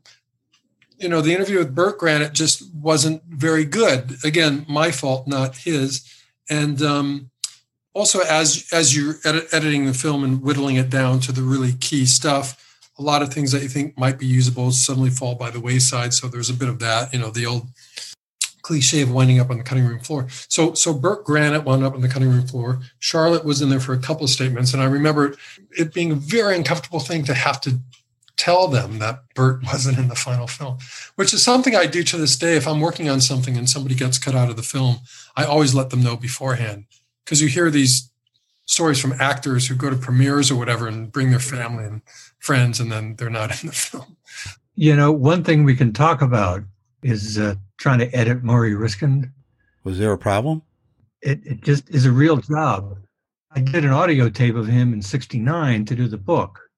you know, the interview with Bert Granet just wasn't very good. Again, my fault, not his. And um, also, as as you're edit- editing the film and whittling it down to the really key stuff, a lot of things that you think might be usable suddenly fall by the wayside. So there's a bit of that. You know, the old cliche of winding up on the cutting room floor. So so Bert Granet wound up on the cutting room floor. Charlotte was in there for a couple of statements, and I remember it being a very uncomfortable thing to have to tell them that Bert wasn't in the final film, which is something I do to this day. If I'm working on something and somebody gets cut out of the film, I always let them know beforehand because you hear these stories from actors who go to premieres or whatever and bring their family and friends and then they're not in the film. You know, one thing we can talk about is uh, trying to edit Morrie Ryskind. Was there a problem? It, it just is a real job. I did an audio tape of him in 69 to do the book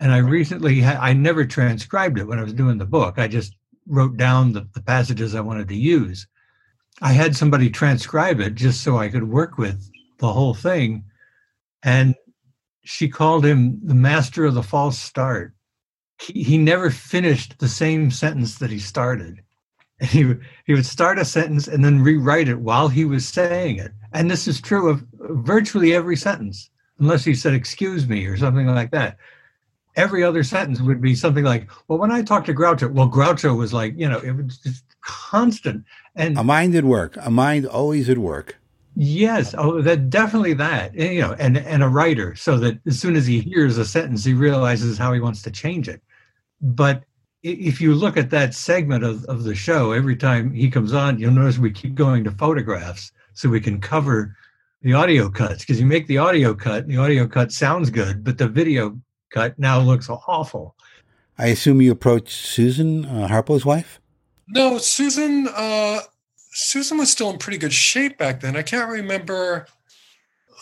and I recently, ha- I never transcribed it when I was doing the book. I just wrote down the, the passages I wanted to use. I had somebody transcribe it just so I could work with the whole thing. And she called him the master of the false start. He, he never finished the same sentence that he started. And he, he would start a sentence and then rewrite it while he was saying it. And this is true of virtually every sentence, unless he said, excuse me, or something like that. Every other sentence would be something like, well, when I talked to Groucho, well, Groucho was like, you know, it was just constant. And a mind at work, a mind always at work. Yes, oh, that definitely that. And, you know, and and a writer, so that as soon as he hears a sentence, he realizes how he wants to change it. But if you look at that segment of, of the show, every time he comes on, you'll notice we keep going to photographs so we can cover the audio cuts because you make the audio cut, the audio cut sounds good, but the video cut now looks awful. I assume you approached Susan uh, Harpo's wife. No, Susan. Uh, Susan was still in pretty good shape back then. I can't remember.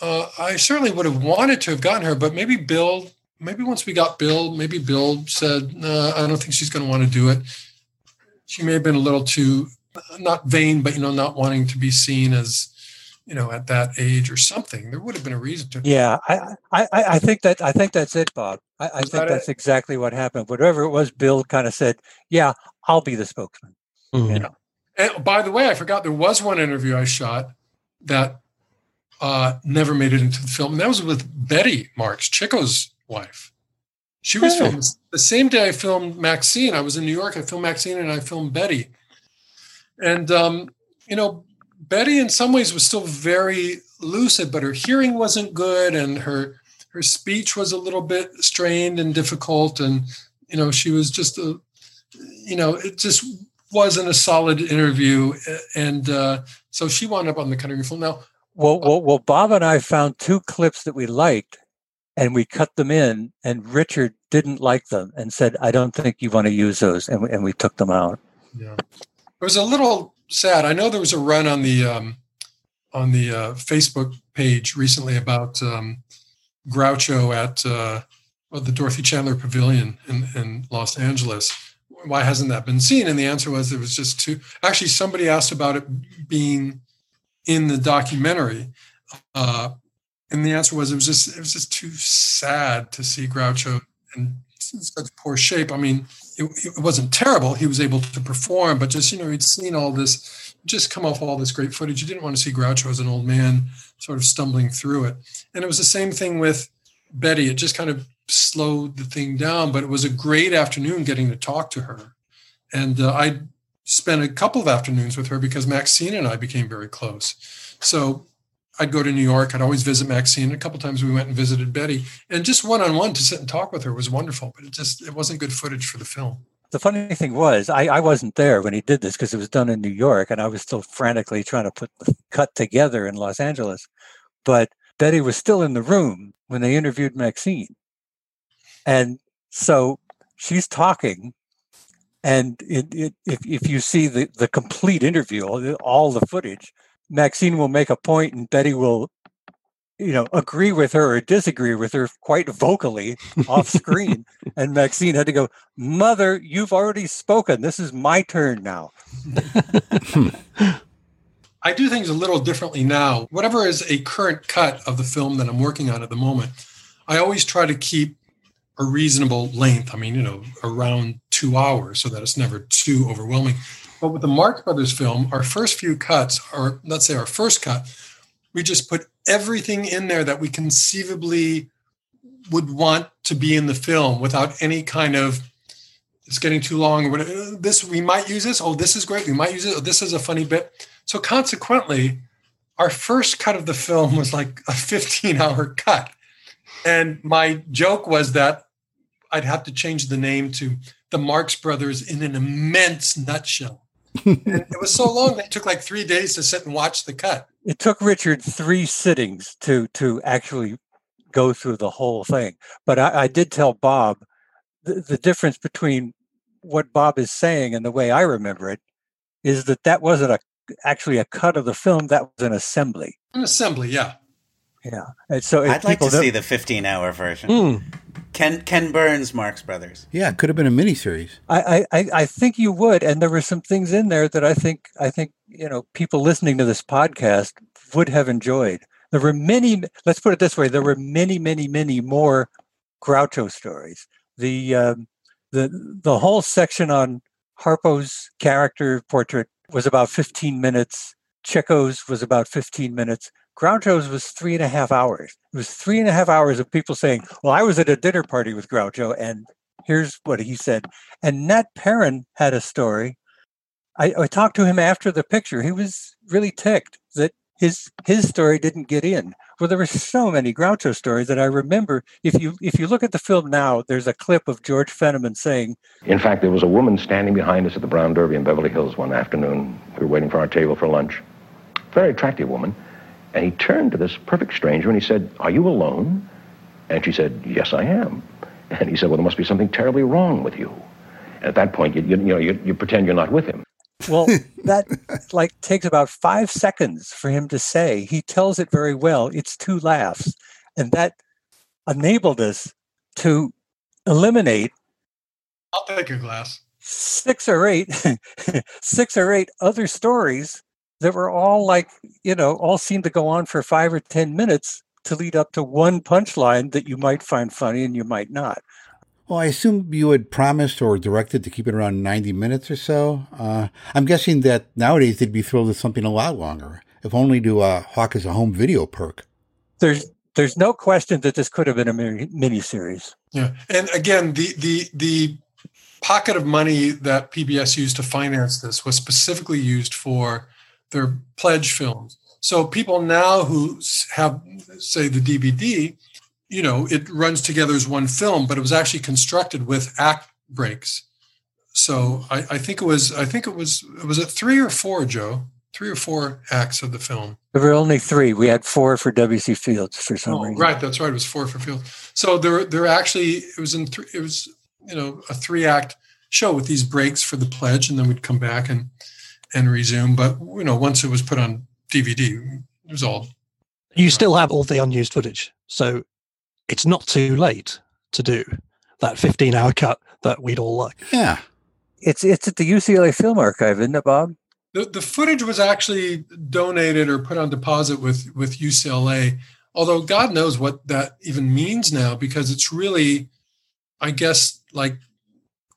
Uh, I certainly would have wanted to have gotten her, but maybe Bill. Maybe once we got Bill, maybe Bill said, "No, I don't think she's going to want to do it." She may have been a little too not vain, but you know, not wanting to be seen as you know at that age or something. There would have been a reason to. Yeah, I I, I think that I think that's it, Bob. I, I think that that's it? exactly what happened. Whatever it was, Bill kind of said, "Yeah, I'll be the spokesman." Mm-hmm. You know. And by the way, I forgot there was one interview I shot that uh, never made it into the film, and that was with Betty Marx, Chico's wife. She was filmed the same day I filmed Maxine. I was in New York. I filmed Maxine and I filmed Betty. And um, you know, Betty in some ways was still very lucid, but her hearing wasn't good, and her her speech was a little bit strained and difficult, and you know, she was just a, you know, it just wasn't a solid interview, and uh, so she wound up on the cutting room floor. Now, well, well, well, Bob and I found two clips that we liked, and we cut them in, and Richard didn't like them and said, "I don't think you want to use those," and we, and we took them out. Yeah. It was a little sad. I know there was a run on the um, on the uh, Facebook page recently about um, Groucho at uh, well, the Dorothy Chandler Pavilion in, in Los Angeles. Why hasn't that been seen? And the answer was it was just too. Actually, somebody asked about it being in the documentary, uh, and the answer was it was just it was just too sad to see Groucho in such poor shape. I mean, it, it, wasn't terrible. He was able to perform, but just you know, he'd seen all this, just come off all this great footage. You didn't want to see Groucho as an old man, sort of stumbling through it. And it was the same thing with Betty. It just kind of slowed the thing down. But it was a great afternoon getting to talk to her, and uh, I spent a couple of afternoons with her because Maxine and I became very close. So I'd go to New York. I'd always visit Maxine. A couple times we went and visited Betty, and just one on one to sit and talk with her was wonderful. But it just it wasn't good footage for the film. The funny thing was, I, I wasn't there when he did this because it was done in New York, and I was still frantically trying to put the cut together in Los Angeles. But Betty was still in the room when they interviewed Maxine, and so she's talking and it, it, if, if you see the, the complete interview all the footage Maxine will make a point and Betty will, you know, agree with her or disagree with her quite vocally off screen. and Maxine had to go, Mother, you've already spoken. This is my turn now. I do things a little differently now. Whatever is a current cut of the film that I'm working on at the moment, I always try to keep a reasonable length. I mean, you know, around two hours so that it's never too overwhelming. But with the Marx Brothers film, our first few cuts, or let's say our first cut, we just put everything in there that we conceivably would want to be in the film without any kind of it's getting too long or whatever. This we might use this. Oh, this is great. We might use it. Oh, this is a funny bit. So consequently, our first cut of the film was like a 15 hour cut. And my joke was that I'd have to change the name to the Marx Brothers in an immense nutshell it was so long that it took like three days to sit and watch the cut. It took Richard three sittings to to actually go through the whole thing. But I, I did tell Bob the, the difference between what Bob is saying and the way I remember it is that that wasn't a actually a cut of the film. That was an assembly. An assembly, yeah. Yeah, and so I'd like to don't- see the 15 hour version. Mm. Ken Ken Burns, Marx Brothers. Yeah, it could have been a miniseries. I, I, I think you would, and there were some things in there that I think I think you know people listening to this podcast would have enjoyed. There were many. Let's put it this way: there were many, many, many more Groucho stories. The um, the the whole section on Harpo's character portrait was about 15 minutes. Chico's was about 15 minutes. Groucho's was three and a half hours. It was three and a half hours of people saying, "Well, I was at a dinner party with Groucho, and here's what he said." And Nat Perrin had a story. I, I talked to him after the picture. He was really ticked that his his story didn't get in. Well, there were so many Groucho stories that I remember. If you if you look at the film now, there's a clip of George Fenneman saying, In fact, there was a woman standing behind us at the Brown Derby in Beverly Hills one afternoon. We were waiting for our table for lunch. Very attractive woman. And he turned to this perfect stranger and he said, Are you alone? And she said, Yes, I am. And he said, Well, there must be something terribly wrong with you. And at that point, you, you, you know, you, you pretend you're not with him. Well, that like takes about five seconds for him to say. He tells it very well. It's two laughs, and that enabled us to eliminate I'll take a glass. six or eight, six or eight other stories that were all like you know all seemed to go on for five or ten minutes to lead up to one punchline that you might find funny and you might not. Well, I assume you had promised or directed to keep it around 90 minutes or so. Uh, I'm guessing that nowadays they'd be thrilled with something a lot longer, if only to uh, hawk as a home video perk. There's there's no question that this could have been a mini miniseries. Yeah, and again, the the the pocket of money that PBS used to finance this was specifically used for their pledge films. So people now who have, say, the DVD, you know, it runs together as one film, but it was actually constructed with act breaks. So I, I think it was, I think it was, it was it three or four, Joe? Three or four acts of the film. There were only three. We had four for W.C. Fields for some Oh, reason. right, that's right. It was four for Fields. So there, there actually it was in three. It was you know a three act show with these breaks for the pledge, and then we'd come back and and resume. But you know, once it was put on DVD, it was all You still have all the unused footage, so it's not too late to do that 15 hour cut that we'd all like. Yeah. It's it's at the UCLA Film Archive, isn't it, Bob? the, the footage was actually donated or put on deposit with with UCLA. Although God knows what that even means now, because it's really, I guess, like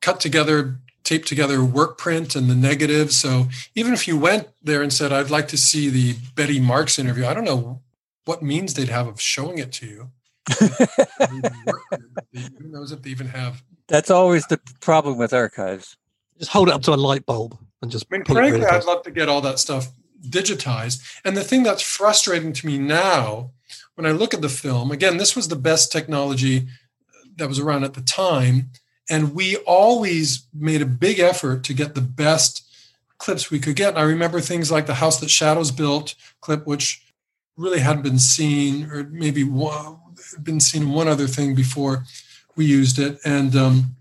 cut together, taped together work print and the negative. So even if you went there and said, "I'd like to see the Betty Marx interview," I don't know what means they'd have of showing it to you. Who knows if they even have That's always the problem with archives. Just hold it up to a light bulb and just I mean, pull it frankly, really I'd close. love to get all that stuff digitized. And the thing that's frustrating to me now, when I look at the film, again, this was the best technology that was around at the time. And we always made a big effort to get the best clips we could get. And I remember things like the House That Shadows Built clip, which really hadn't been seen, or maybe one, been seen in one other thing before we used it. And um,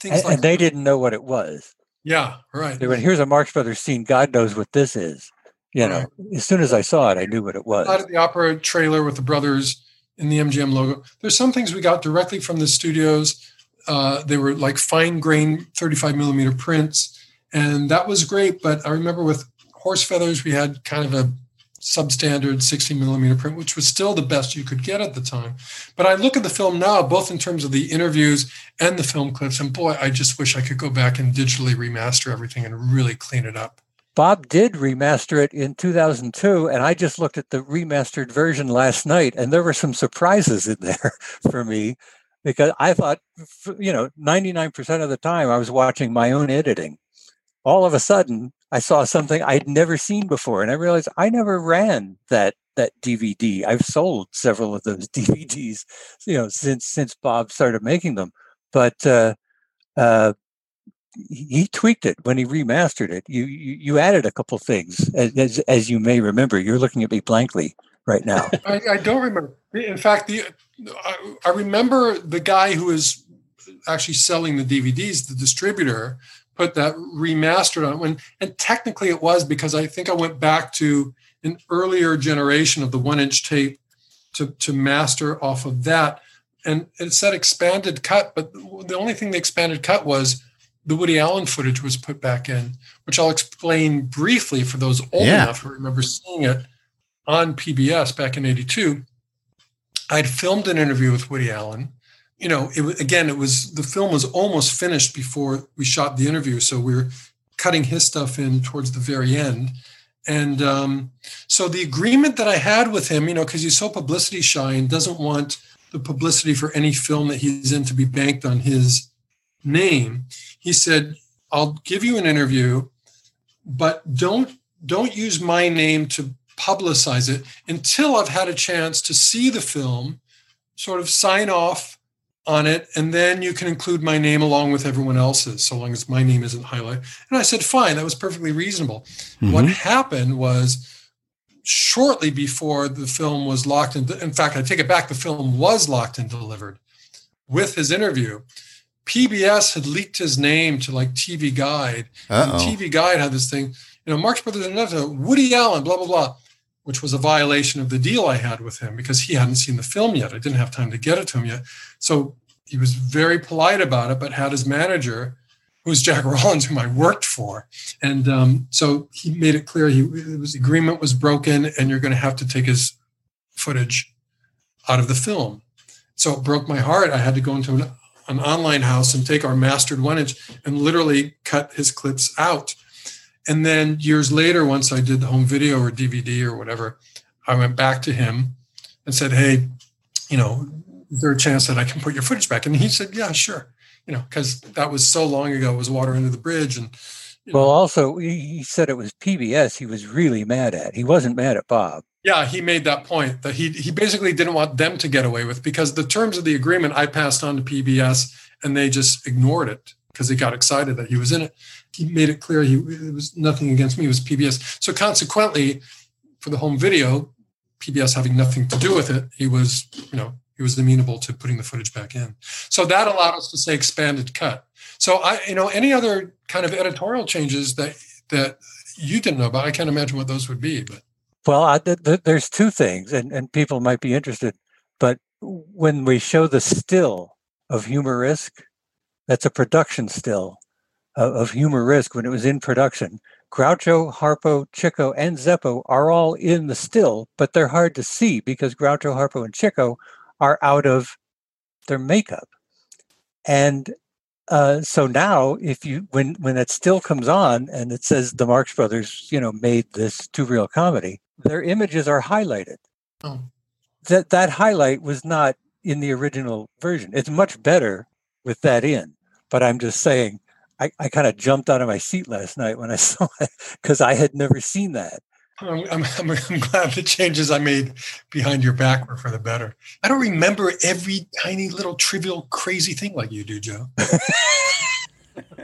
things And, like and they didn't know what it was. yeah, right. They went, "Here's a Marx Brothers scene. God knows what this is." You know, as soon as I saw it, I knew what it was. out of the opera trailer with the brothers in the MGM logo. There's some things we got directly from the studios. Uh, they were like fine grain 35 millimeter prints, and that was great. But I remember with Horse Feathers, we had kind of a substandard 60 millimeter print, which was still the best you could get at the time. But I look at the film now, both in terms of the interviews and the film clips, and boy, I just wish I could go back and digitally remaster everything and really clean it up. Bob did remaster it in 2002, and I just looked at the remastered version last night, and there were some surprises in there for me because I thought, you know, 99% of the time I was watching my own editing. All of a sudden, I saw something I'd never seen before, and I realized I never ran that that DVD. I've sold several of those DVDs, you know, since since Bob started making them. But uh, uh, he tweaked it when he remastered it. You you, you added a couple things, as, as as you may remember. You're looking at me blankly right now. I, I don't remember. In fact, the I, I remember the guy who was actually selling the DVDs, the distributor, put that remastered on when, and technically it was because I think I went back to an earlier generation of the one inch tape to, to master off of that. And it said expanded cut, but the only thing the expanded cut was the Woody Allen footage was put back in, which I'll explain briefly for those old Yeah. enough who remember seeing it on PBS back in 82. I'd filmed an interview with Woody Allen. You know, it again, it was the film was almost finished before we shot the interview. So we were cutting his stuff in towards the very end. And um, so the agreement that I had with him, you know, because he's so publicity shy and doesn't want the publicity for any film that he's in to be banked on his name, he said, "I'll give you an interview, but don't don't use my name to publicize it until I've had a chance to see the film, sort of sign off on it, and then you can include my name along with everyone else's, so long as my name isn't highlighted." And I said, "Fine, that was perfectly reasonable." Mm-hmm. What happened was shortly before the film was locked and in fact i take it back the film was locked and delivered with his interview. Pbs had leaked his name to like tv guide. And tv guide had this thing you know marx brothers and woody allen blah blah blah which was a violation of the deal i had with him because he hadn't seen the film yet. I didn't have time to get it to him yet. So he was very polite about it but had his manager who's jack rollins whom i worked for. And um, so he made it clear he was agreement was broken and you're going to have to take his footage out of the film. So it broke my heart. I had to go into an, an online house and take our mastered one inch and literally cut his clips out and then years later once i did the home video or dvd or whatever i went back to him and said hey you know is there a chance that i can put your footage back and he said yeah sure you know because that was so long ago it was water under the bridge and you know, Well, also, he he said it was PBS he was really mad at. He wasn't mad at Bob. Yeah, he made that point that he he basically didn't want them to get away with because the terms of the agreement I passed on to PBS and they just ignored it because they got excited that he was in it. He made it clear he it was nothing against me, it was PBS. So consequently, for the home video, PBS having nothing to do with it, he was, you know, he was amenable to putting the footage back in. So that allowed us to say expanded cut. So I, you know, any other kind of editorial changes that that you didn't know about, I can't imagine what those would be, but Well, I, th- th- there's two things, and, and people might be interested. But when we show the still of Humor Risk, that's a production still of, of Humor Risk when it was in production. Groucho, Harpo, Chico, and Zeppo are all in the still, but they're hard to see because Groucho, Harpo, and Chico are out of their makeup. And uh, so now, if you when when that still comes on and it says the Marx Brothers, you know, made this two reel comedy, their images are highlighted. Oh. That that highlight was not in the original version. It's much better with that in. But I'm just saying, I, I kind of jumped out of my seat last night when I saw it because I had never seen that. I'm, I'm, I'm, glad the changes I made behind your back were for the better. I don't remember every tiny little trivial crazy thing like you do, Joe.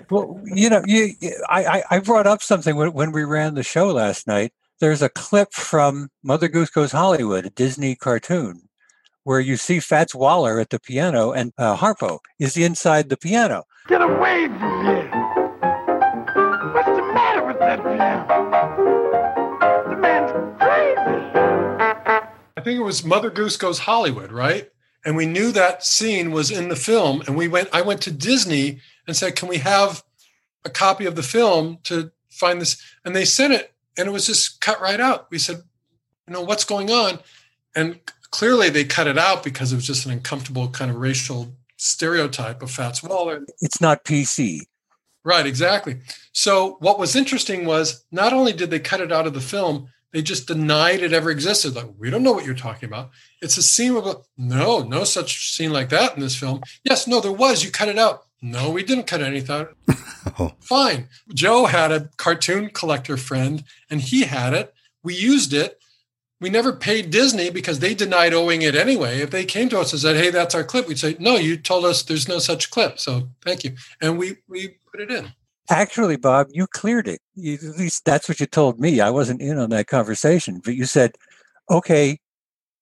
Well, you know, you, I- I brought up something when, when we ran the show last night. There's a clip from Mother Goose Goes Hollywood, a Disney cartoon, where you see Fats Waller at the piano and uh, Harpo is inside the piano. Get away from here! What's the matter with that piano? The man's crazy! I think it was Mother Goose Goes Hollywood, right? And we knew that scene was in the film. And we went, I went to Disney and said, Can we have a copy of the film to find this? And they sent it, and it was just cut right out. We said, You know, what's going on? And clearly they cut it out because it was just an uncomfortable kind of racial stereotype of Fats Waller. It's not PC. Right, exactly. So what was interesting was not only did they cut it out of the film, they just denied it ever existed. Like, we don't know what you're talking about. It's a scene of a no, no such scene like that in this film. Yes, no, there was. You cut it out. No, we didn't cut anything out. Oh. Fine. Joe had a cartoon collector friend and he had it. We used it. We never paid Disney because they denied owing it anyway. If they came to us and said, "Hey, that's our clip," we'd say, "No, you told us there's no such clip." So thank you, and we we put it in. Actually, Bob, you cleared it. You, at least that's what you told me. I wasn't in on that conversation, but you said, okay,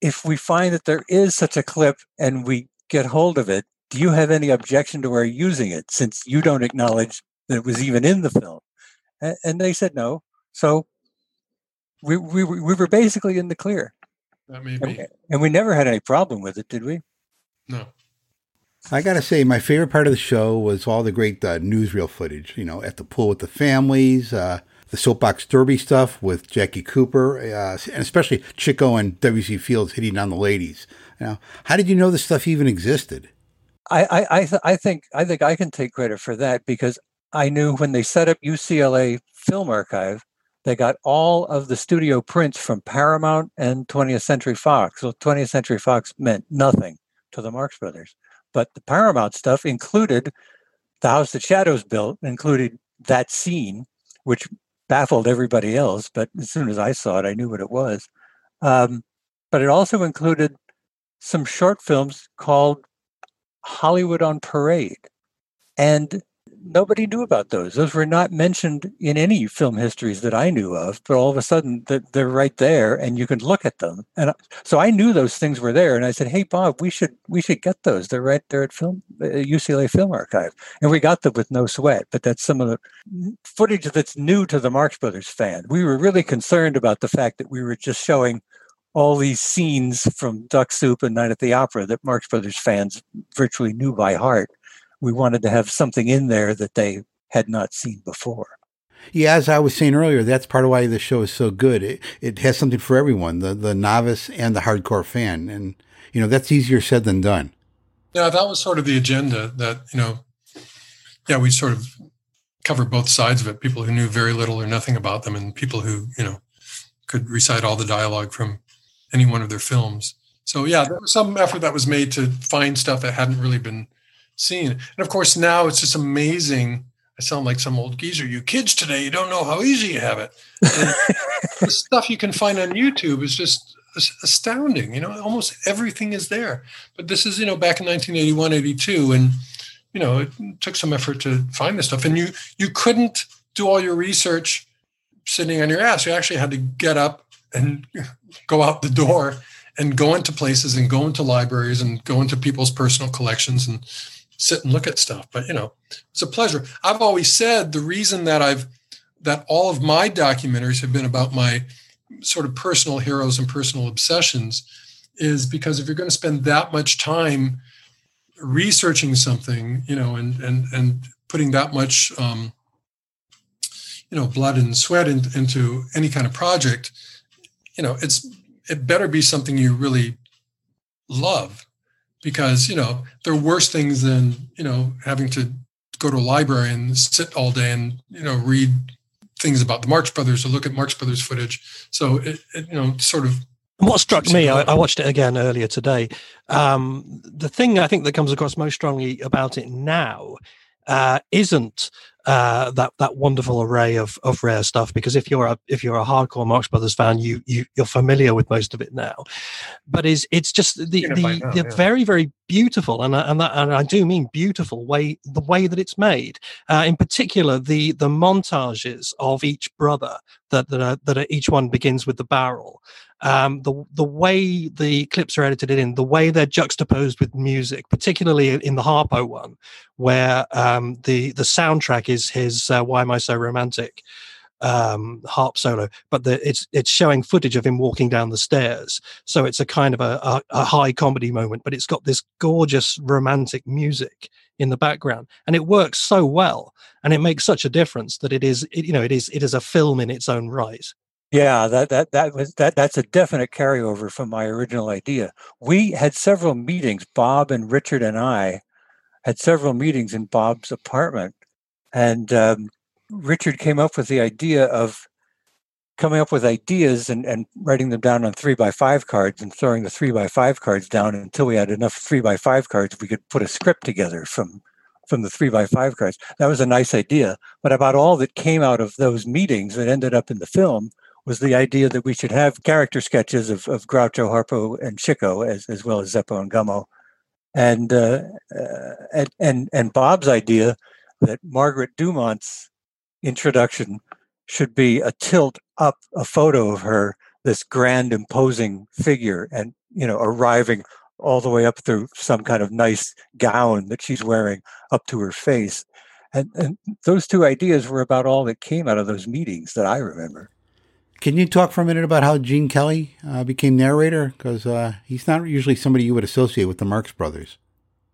if we find that there is such a clip and we get hold of it, do you have any objection to our using it since you don't acknowledge that it was even in the film? And, and they said no. So we, we, we were basically in the clear. That may be. And, and we never had any problem with it, did we? No. I gotta say, my favorite part of the show was all the great uh, newsreel footage. You know, at the pool with the families, uh, the soapbox derby stuff with Jackie Cooper, uh, and especially Chico and W.C. Fields hitting on the ladies. You know, how did you know this stuff even existed? I I I, th- I think I think I can take credit for that because I knew when they set up UCLA Film Archive, they got all of the studio prints from Paramount and 20th Century Fox. So 20th Century Fox meant nothing to the Marx Brothers, but the Paramount stuff included the house that Shadows built, included that scene, which baffled everybody else. But as soon as I saw it, I knew what it was. Um, but it also included some short films called Hollywood on Parade. And nobody knew about those. Those were not mentioned in any film histories that I knew of, but all of a sudden they're right there and you can look at them. And so I knew those things were there. And I said, Hey, Bob, we should, we should get those. They're right there at film, UCLA uh, Film Archive. And we got them with no sweat, but that's some of the footage that's new to the Marx Brothers fan. We were really concerned about the fact that we were just showing all these scenes from Duck Soup and Night at the Opera that Marx Brothers fans virtually knew by heart. We wanted to have something in there that they had not seen before. Yeah, as I was saying earlier, that's part of why the show is so good. It, it has something for everyone, the the novice and the hardcore fan. And, you know, that's easier said than done. Yeah, that was sort of the agenda that, you know, yeah, we sort of covered both sides of it people who knew very little or nothing about them, and people who, you know, could recite all the dialogue from any one of their films. So yeah, there was some effort that was made to find stuff that hadn't really been seen. And of course, now it's just amazing. I sound like some old geezer. You kids today, you don't know how easy you have it. the stuff you can find on YouTube is just astounding. You know, almost everything is there. But this is, you know, back in 1981, 82, and you know, it took some effort to find this stuff. And you you couldn't do all your research sitting on your ass. You actually had to get up and go out the door and go into places and go into libraries and go into people's personal collections and sit and look at stuff. But you know, it's a pleasure. I've always said the reason that I've that all of my documentaries have been about my sort of personal heroes and personal obsessions is because if you're going to spend that much time researching something, you know, and and and putting that much um, you know blood and sweat in, into any kind of project, you know, it's it better be something you really love because you know there are worse things than you know having to go to a library and sit all day and you know read things about the Marx Brothers or look at Marx Brothers footage. So it, it you know sort of. What struck me, I, I, watched it again earlier today. Um, the thing I think that comes across most strongly about it now uh, isn't uh, that that wonderful array of of rare stuff. Because if you're a if you're a hardcore Marx Brothers fan, you, you you're familiar with most of it now. But is it's just the the, now, the yeah. very very beautiful and and that, and I do mean beautiful way the way that it's made. Uh, in particular, the the montages of each brother that that are, that are, each one begins with the barrel um, the the way the clips are edited in, the way they're juxtaposed with music, particularly in the Harpo one, where um, the the soundtrack is his uh, "Why Am I So Romantic." um, harp solo, but the, it's it's showing footage of him walking down the stairs. So it's a kind of a, a, a, high comedy moment, but it's got this gorgeous romantic music in the background, and it works so well, and it makes such a difference that it is it, you know it is it is a film in its own right. Yeah, that that that was that that's a definite carryover from my original idea. We had several meetings, Bob and Richard and I had several meetings in Bob's apartment, and um, Richard came up with the idea of coming up with ideas and, and writing them down on three by five cards and throwing the three by five cards down until we had enough three by five cards we could put a script together from from the three by five cards. That was a nice idea, but about all that came out of those meetings that ended up in the film was the idea that we should have character sketches of, of Groucho, Harpo, and Chico, as, as well as Zeppo and Gummo. And, uh, uh, and, and, and Bob's idea that Margaret Dumont's introduction should be a tilt up a photo of her, this grand, imposing figure, and, you know, arriving all the way up through some kind of nice gown that she's wearing up to her face. And, and those two ideas were about all that came out of those meetings that I remember. Can you talk for a minute about how Gene Kelly uh, became narrator? Because uh, he's not usually somebody you would associate with the Marx Brothers.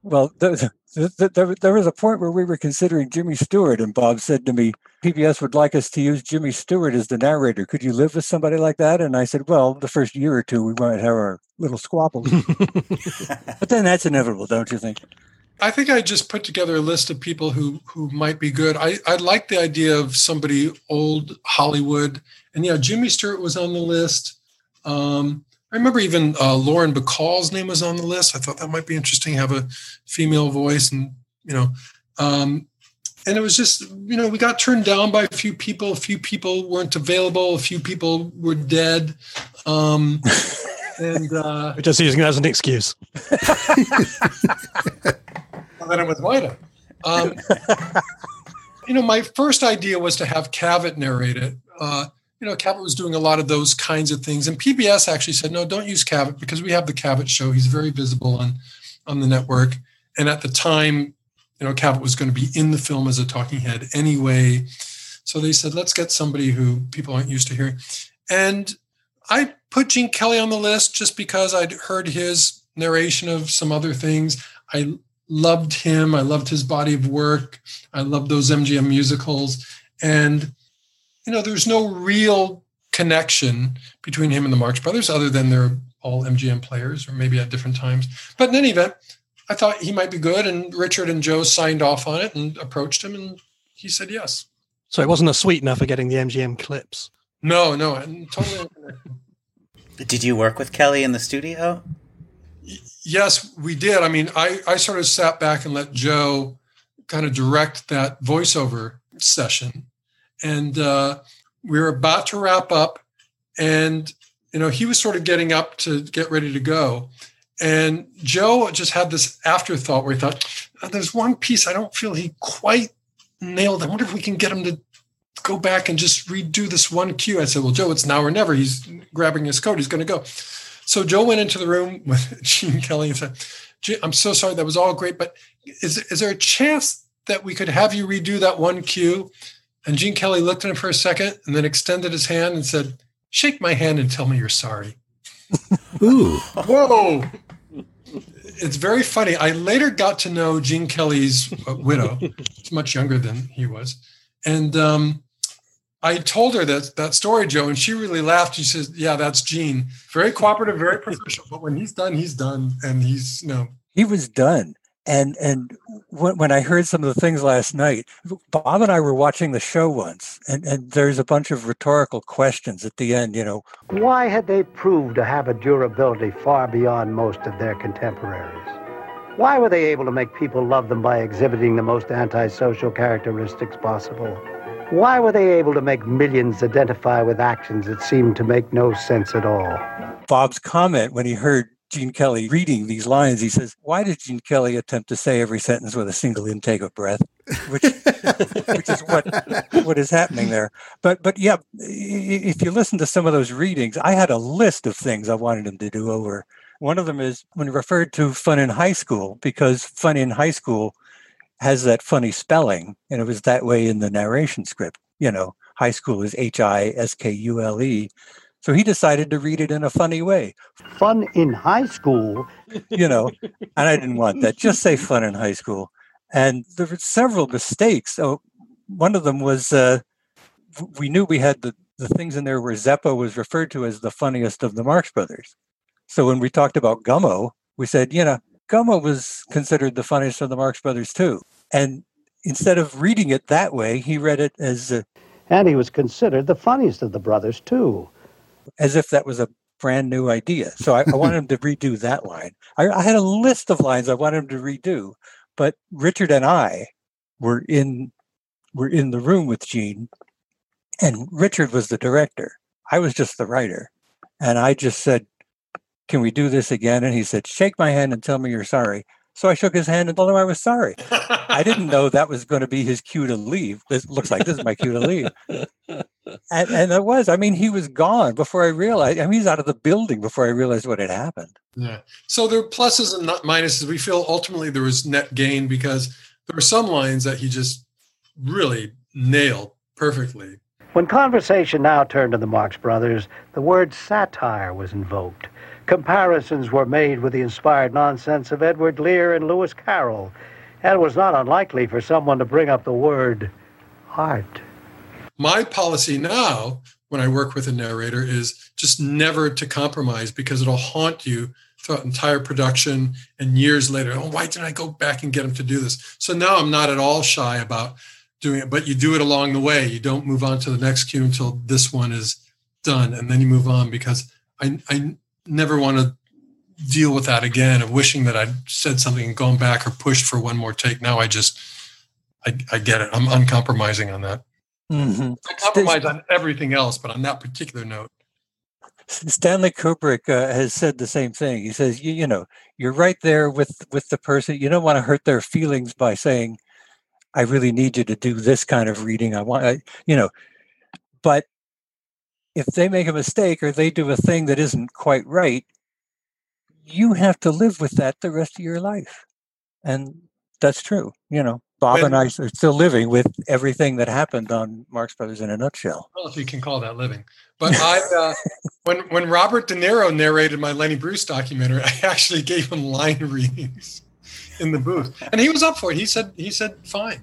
Well, there, there, there was a point where we were considering Jimmy Stewart, and Bob said to me, PBS would like us to use Jimmy Stewart as the narrator. Could you live with somebody like that? And I said, Well, the first year or two, we might have our little squabbles. but then that's inevitable, don't you think? I think I just put together a list of people who who might be good. I, I like the idea of somebody old Hollywood. And yeah, Jimmy Stewart was on the list. Um, I remember even uh, Lauren Bacall's name was on the list. I thought that might be interesting, have a female voice, and you know, um, and it was just you know we got turned down by a few people. A few people weren't available. A few people were dead. Um, and uh, We're just using it as an excuse. then it was Wida. Um, you know, my first idea was to have Cavett narrate it. Uh, you know, Cavett was doing a lot of those kinds of things, and PBS actually said, "No, don't use Cavett because we have the Cavett show. He's very visible on on the network." And at the time, you know, Cavett was going to be in the film as a talking head anyway. So they said, "Let's get somebody who people aren't used to hearing." And I put Gene Kelly on the list just because I'd heard his narration of some other things. I loved him. I loved his body of work. I loved those MGM musicals. And, you know, there's no real connection between him and the Marx Brothers other than they're all MGM players or maybe at different times. But in any event, I thought he might be good. And Richard and Joe signed off on it and approached him and he said yes. So it wasn't a sweetener for getting the MGM clips. No, no, totally. Did you work with Kelly in the studio? Yes, we did. I mean, I, I sort of sat back and let Joe kind of direct that voiceover session. And uh, we were about to wrap up. And, you know, he was sort of getting up to get ready to go. And Joe just had this afterthought where he thought, oh, there's one piece I don't feel he quite nailed. I wonder if we can get him to go back and just redo this one cue. I said, well, Joe, it's now or never. He's grabbing his coat. He's going to go. So Joe went into the room with Gene Kelly and said, I'm so sorry. That was all great. But is, is there a chance that we could have you redo that one cue? And Gene Kelly looked at him for a second and then extended his hand and said, shake my hand and tell me you're sorry. Ooh. Whoa. It's very funny. I later got to know Gene Kelly's uh, widow. She's much younger than he was. And um, I told her that that story, Joe, and she really laughed. She says, "Yeah, that's Gene. Very cooperative, very professional. But when he's done, he's done, and he's you know." He was done, and and when, when I heard some of the things last night, Bob and I were watching the show once, and and there's a bunch of rhetorical questions at the end. You know, why had they proved to have a durability far beyond most of their contemporaries? Why were they able to make people love them by exhibiting the most antisocial characteristics possible? Why were they able to make millions identify with actions that seemed to make no sense at all? Bob's comment when he heard Gene Kelly reading these lines, he says, Why did Gene Kelly attempt to say every sentence with a single intake of breath? Which, which is what what is happening there. But but yeah, if you listen to some of those readings, I had a list of things I wanted him to do over. One of them is when he referred to fun in high school, because fun in high school has that funny spelling, and it was that way in the narration script. You know, high school is H I S K U L E. So he decided to read it in a funny way. Fun in high school? You know, and I didn't want that. Just say fun in high school. And there were several mistakes. So one of them was uh, we knew we had the, the things in there where Zeppo was referred to as the funniest of the Marx Brothers. So when we talked about Gummo, we said, you know, Gummo was considered the funniest of the Marx Brothers too. And instead of reading it that way, he read it as. Uh, and he was considered the funniest of the brothers too. As if that was a brand new idea. So I, I wanted him to redo that line. I, I had a list of lines I wanted him to redo, but Richard and I were in were in the room with Gene, and Richard was the director. I was just the writer, and I just said, "Can we do this again?" And he said, "Shake my hand and tell me you're sorry." So I shook his hand and told him I was sorry. I didn't know that was going to be his cue to leave. This looks like this is my cue to leave. And, and it was. I mean, he was gone before I realized. I mean, he's out of the building before I realized what had happened. Yeah. So there are pluses and not minuses. We feel ultimately there was net gain because there were some lines that he just really nailed perfectly. When conversation now turned to the Marx Brothers, the word satire was invoked. Comparisons were made with the inspired nonsense of Edward Lear and Lewis Carroll, and it was not unlikely for someone to bring up the word art. My policy now, when I work with a narrator, is just never to compromise because it'll haunt you throughout entire production and years later. Oh, why didn't I go back and get him to do this? So now I'm not at all shy about doing it, but you do it along the way. You don't move on to the next cue until this one is done, and then you move on because I, I never want to deal with that again of wishing that I'd said something and gone back or pushed for one more take. Now I just, I, I get it. I'm uncompromising on that. Mm-hmm. I compromise on everything else, but on that particular note, Stanley Kubrick uh, has said the same thing. He says, you, you know, you're right there with with the person. You don't want to hurt their feelings by saying, "I really need you to do this kind of reading." I want, I, you know, but if they make a mistake or they do a thing that isn't quite right, you have to live with that the rest of your life, and that's true. You know, Bob When- and I are still living with everything that happened on Marx Brothers in a nutshell. I if you can call that living. But I, uh, when when Robert De Niro narrated my Lenny Bruce documentary, I actually gave him line readings in the booth, and he was up for it. He said he said fine.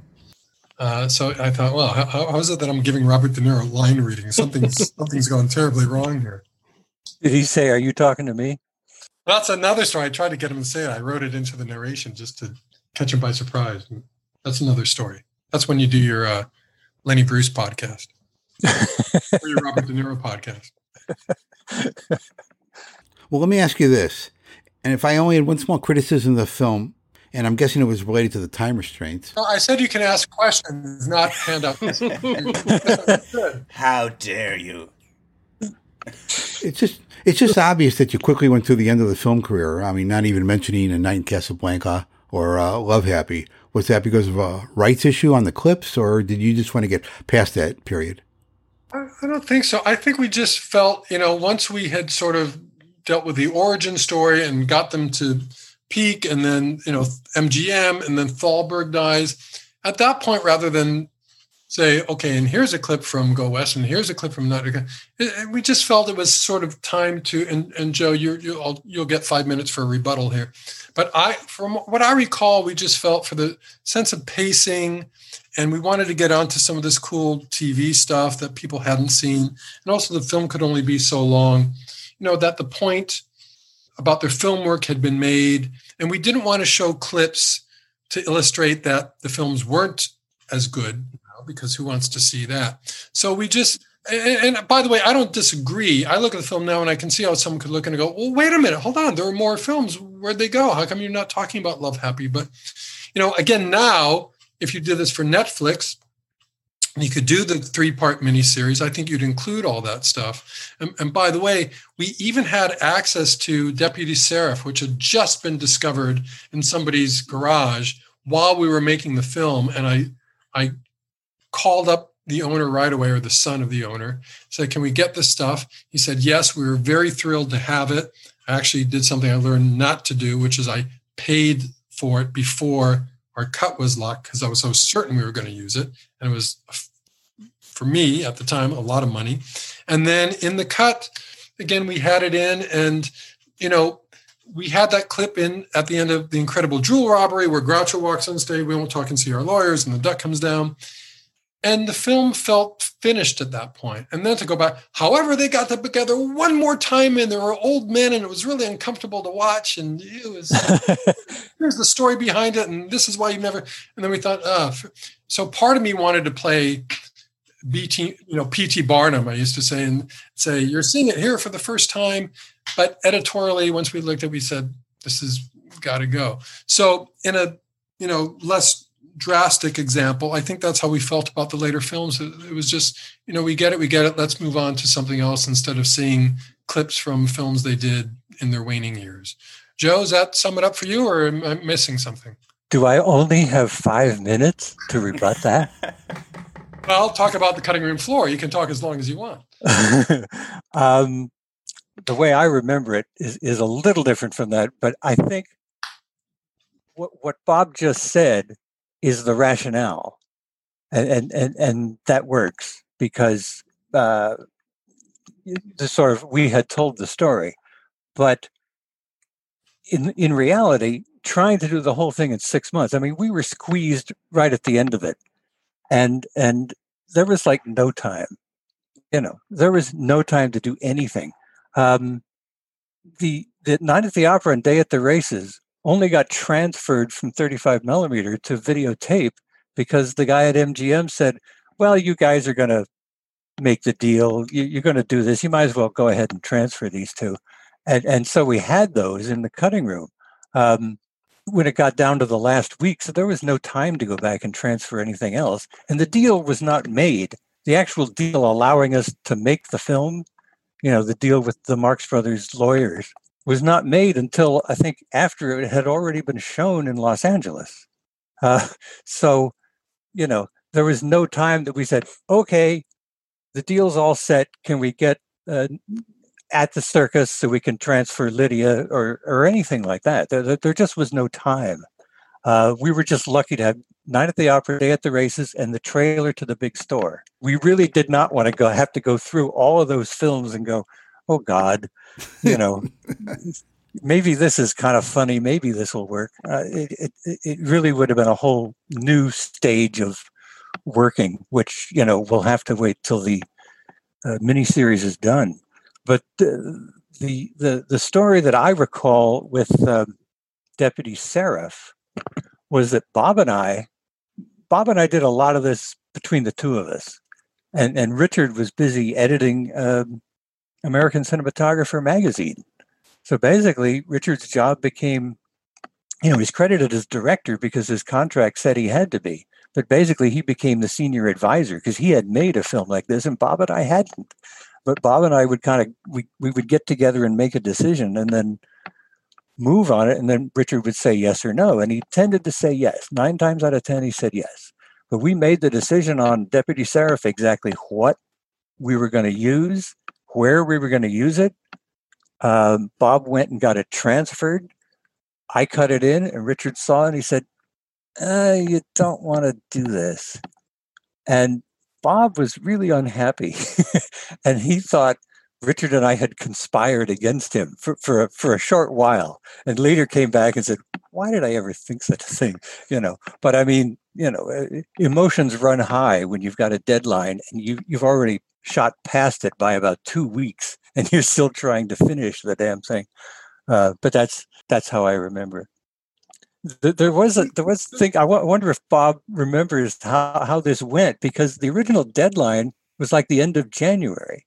Uh, so I thought, well, how, how is it that I'm giving Robert De Niro line readings? Something's something's gone terribly wrong here. Did he say, "Are you talking to me"? That's another story. I tried to get him to say it. I wrote it into the narration just to catch him by surprise. That's another story. That's when you do your uh, Lenny Bruce podcast or your Robert De Niro podcast. Well, let me ask you this. And if I only had one small criticism of the film, and I'm guessing it was related to the time restraints. No, I said you can ask questions, not hand out. How dare you? It's just it's just obvious that you quickly went through the end of the film career. I mean, not even mentioning A Night in Casablanca or uh, Love Happy. Was that because of a rights issue on the clips, or did you just want to get past that period? I I don't think so. I think we just felt, you know, once we had sort of dealt with the origin story and got them to peak, and then you know MGM, and then Thalberg dies. At that point, rather than say, okay, and here's a clip from Go West, and here's a clip from Not, it- it- we just felt it was sort of time to. And, and Joe, you're, you, I'll, you'll get five minutes for a rebuttal here. But I, from what I recall, we just felt for the sense of pacing, and we wanted to get onto some of this cool TV stuff that people hadn't seen, and also the film could only be so long. You know that the point about their film work had been made, and we didn't want to show clips to illustrate that the films weren't as good you know, because who wants to see that? So we just and, and by the way, I don't disagree. I look at the film now and I can see how someone could look and go, "Well, wait a minute, hold on. There are more films. Where'd they go? How come you're not talking about Love Happy?" But you know, again, now if you did this for Netflix, you could do the three part miniseries. I think you'd include all that stuff. And, and by the way, we even had access to Deputy Seraph, which had just been discovered in somebody's garage while we were making the film. And I, I called up the owner right away, or the son of the owner, said, Can we get this stuff? He said, Yes, we were very thrilled to have it. I actually did something I learned not to do, which is I paid for it before our cut was locked because I was so certain we were going to use it. And it was, for me at the time, a lot of money. And then in the cut, again, we had it in, and, you know, we had that clip in at the end of the incredible jewel robbery where Groucho walks on stage. We won't talk and see our lawyers, and the duck comes down. And the film felt finished at that point. And then to go back, however, they got them together one more time, and there were old men, and it was really uncomfortable to watch. And it was here's the story behind it, and this is why you never. And then we thought, uh, so part of me wanted to play BT, you know, PT Barnum. I used to say and say, you're seeing it here for the first time, but editorially, once we looked at, it, we said, this has got to go. So in a you know less drastic example, I think that's how we felt about the later films. It, it was just, you know, we get it, we get it. Let's move on to something else instead of seeing clips from films they did in their waning years. Joe, does that sum it up for you, or am I missing something? Do I only have five minutes to rebut that? Well, talk about the cutting room floor. You can talk as long as you want. um, the way I remember it is, is a little different from that, but I think what what Bob just said is the rationale, and and and, and that works because uh, the sort of we had told the story, but in in reality, trying to do the whole thing in six months. I mean, we were squeezed right at the end of it, and and there was like no time. You know, there was no time to do anything. Um, the the night at the opera and day at the races only got transferred from 35 millimeter to videotape because the guy at MGM said, "Well, you guys are going to make the deal. You, are going to do this. You might as well go ahead and transfer these two. And, and so we had those in the cutting room. Um, when it got down to the last week, so there was no time to go back and transfer anything else. And the deal was not made. The actual deal allowing us to make the film, you know, the deal with the Marx Brothers lawyers, was not made until I think after it had already been shown in Los Angeles. Uh, so, you know, there was no time that we said, okay, the deal's all set. Can we get uh, at the circus so we can transfer Lydia or or anything like that? There, there just was no time. Uh, we were just lucky to have night at the opera, day at the races, and the trailer to the big store. We really did not want to go have to go through all of those films and go, oh God, you know. maybe this is kind of funny. Maybe this will work. Uh, it, it, it really would have been a whole new stage of working, which you know we'll have to wait till the uh, miniseries is done. But the the the, story that I recall with uh, Deputy Seraph was that Bob and I, Bob and I did a lot of this between the two of us, and and Richard was busy editing um, American Cinematographer magazine. So basically, Richard's job became, you know, he's credited as director because his contract said he had to be. But basically he became the senior advisor because he had made a film like this and bob and i hadn't but bob and i would kind of we, we would get together and make a decision and then move on it and then richard would say yes or no and he tended to say yes. Nine times out of ten he said yes. But we made the decision on deputy seraph exactly what we were going to use where we were going to use it. Um, bob went and got it transferred. I cut it in and richard saw it and he said uh, you don't want to do this. And Bob was really unhappy. and he thought Richard and I had conspired against him for, for, a, for a short while. And later came back and said, Why did I ever think such a thing? You know, but I mean, you know, uh, emotions run high when you've got a deadline and you, you've already shot past it by about two weeks and you're still trying to finish the damn thing. Uh, but that's that's how I remember there was a there was a thing. I wonder if Bob remembers how how this went because the original deadline was like the end of January,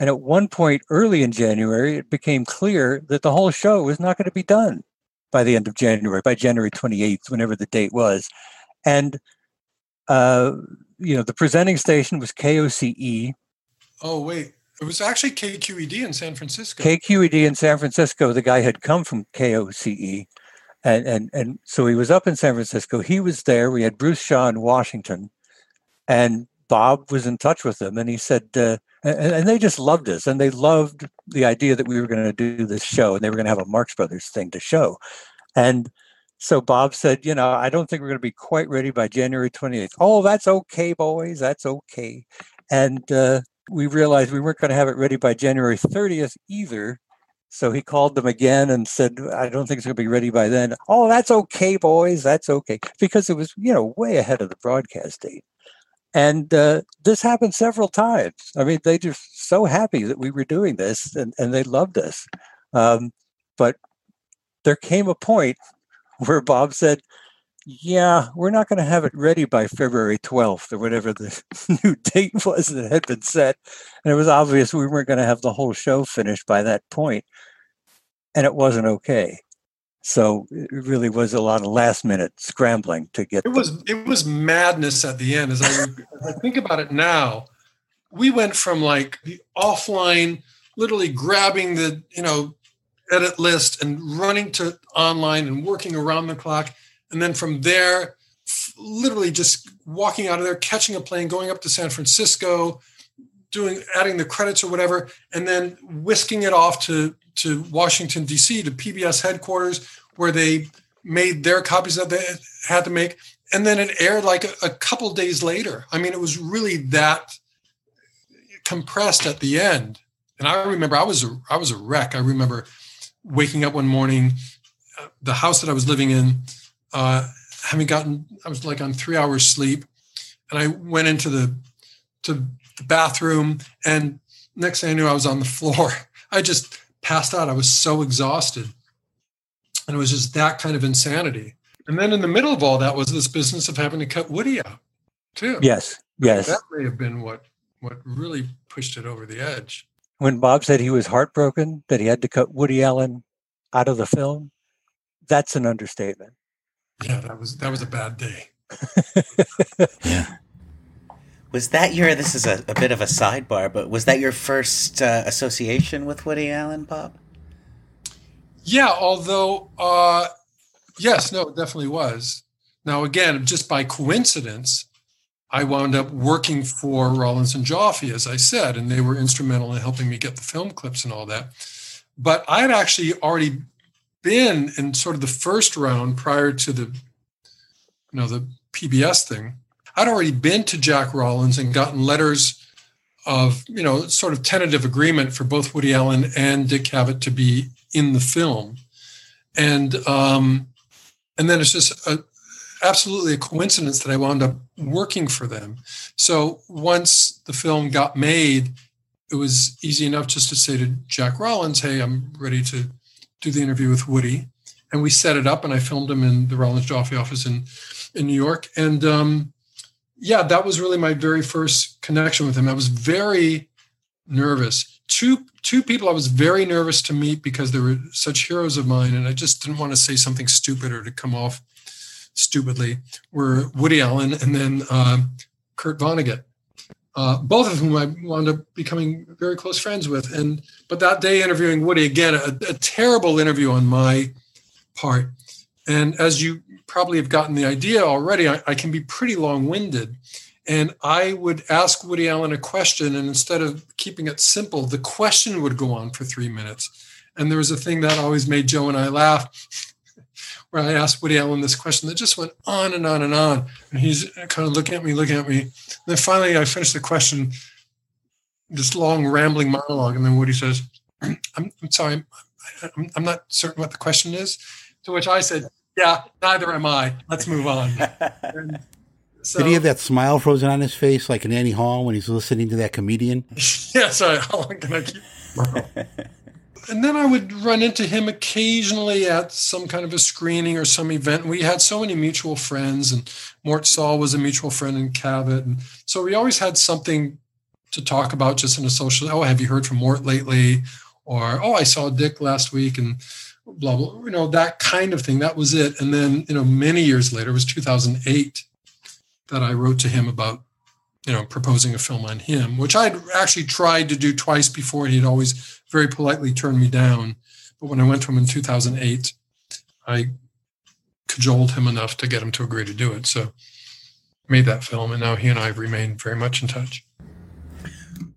and at one point early in January, it became clear that the whole show was not going to be done by the end of January, by January twenty eighth, whenever the date was, and uh, you know the presenting station was KOCE. Oh wait, it was actually KQED in San Francisco. KQED in San Francisco. The guy had come from KOCE and and and so he was up in San Francisco. He was there. We had Bruce Shaw in Washington, and Bob was in touch with them, and he said, uh, and, and, they just loved us, and they loved the idea that we were going to do this show, and they were going to have a Marx Brothers thing to show, and. So Bob said, you know, I don't think we're going to be quite ready by January 28th. Oh, that's okay, boys. That's okay. And uh, we realized we weren't going to have it ready by January 30th either so he called them again and said, I don't think it's going to be ready by then. Oh, that's okay, boys. That's okay. Because it was, you know, way ahead of the broadcast date. And uh, this happened several times. I mean, they just so happy that we were doing this and, and they loved us. Um, but there came a point where Bob said, yeah, we're not going to have it ready by February 12th or whatever the new date was that had been set. And it was obvious we weren't going to have the whole show finished by that point. And it wasn't okay. So it really was a lot of last minute scrambling to get. It was it was madness at the end. As I, as I think about it now, we went from like the offline, literally grabbing the you know edit list and running to online and working around the clock and then from there, literally just walking out of there, catching a plane, going up to San Francisco, doing adding the credits or whatever, and then whisking it off to to Washington D.C. to PBS headquarters where they made their copies that they had to make, and then it aired like a, a couple days later. I mean, it was really that compressed at the end. And I remember I was a, I was a wreck. I remember waking up one morning, uh, the house that I was living in, uh, having gotten I was like on three hours sleep, and I went into the to the bathroom, and next thing I knew, I was on the floor. I just passed out. I was so exhausted, and it was just that kind of insanity. And then in the middle of all that was this business of having to cut Woody out, too. Yes, yes. That may have been what what really pushed it over the edge. When Bob said he was heartbroken that he had to cut Woody Allen out of the film, that's an understatement. Yeah, that was that was a bad day. yeah. Was that your? This is a, a bit of a sidebar, but was that your first uh, association with Woody Allen, Bob? Yeah, although uh, yes, no, it definitely was. Now again, just by coincidence, I wound up working for Rollins and Joffe, as I said, and they were instrumental in helping me get the film clips and all that. But I had actually already been in sort of the first round prior to the, you know, the PBS thing. I'd already been to Jack Rollins and gotten letters of, you know, sort of tentative agreement for both Woody Allen and Dick Cavett to be in the film, and um, and then it's just a, absolutely a coincidence that I wound up working for them. So once the film got made, it was easy enough just to say to Jack Rollins, "Hey, I'm ready to do the interview with Woody." And we set it up, and I filmed him in the Rollins Joffe office in in New York. And um, yeah, that was really my very first connection with him. I was very nervous. Two two people I was very nervous to meet because they were such heroes of mine, and I just didn't want to say something stupid or to come off stupidly. Were Woody Allen and then uh, Kurt Vonnegut uh, both of whom I wound up becoming very close friends with. And but that day interviewing Woody again, a, a, terrible interview on my part. And as you probably have gotten the idea already, I, I can be pretty long-winded. And I would ask Woody Allen a question, and instead of keeping it simple, the question would go on for three minutes. And there was a thing that always made Joe and I laugh where I asked Woody Allen this question that just went on and on and on. And he's kind of looking at me, looking at me. And then finally, I finished the question, this long rambling monologue. And then Woody says, I'm, I'm sorry, I'm, I'm not certain what the question is. To which I said, Yeah, neither am I. Let's move on. So, Did he have that smile frozen on his face like in Annie Hall when he's listening to that comedian? yes, I, how long can I keep? And then I would run into him occasionally at some kind of a screening or some event. We had so many mutual friends, and Mort Sahl was a mutual friend in Cavett, and so we always had something to talk about just in a social. Oh, have you heard from Mort lately? Or oh, I saw Dick last week, and blah blah. You know that kind of thing. That was it. And then you know, many years later, it was 2008 that I wrote to him about you know proposing a film on him, which I'd actually tried to do twice before, and he'd always very politely turned me down. But when I went to him in 2008, I cajoled him enough to get him to agree to do it. So made that film, and now he and I have remained very much in touch.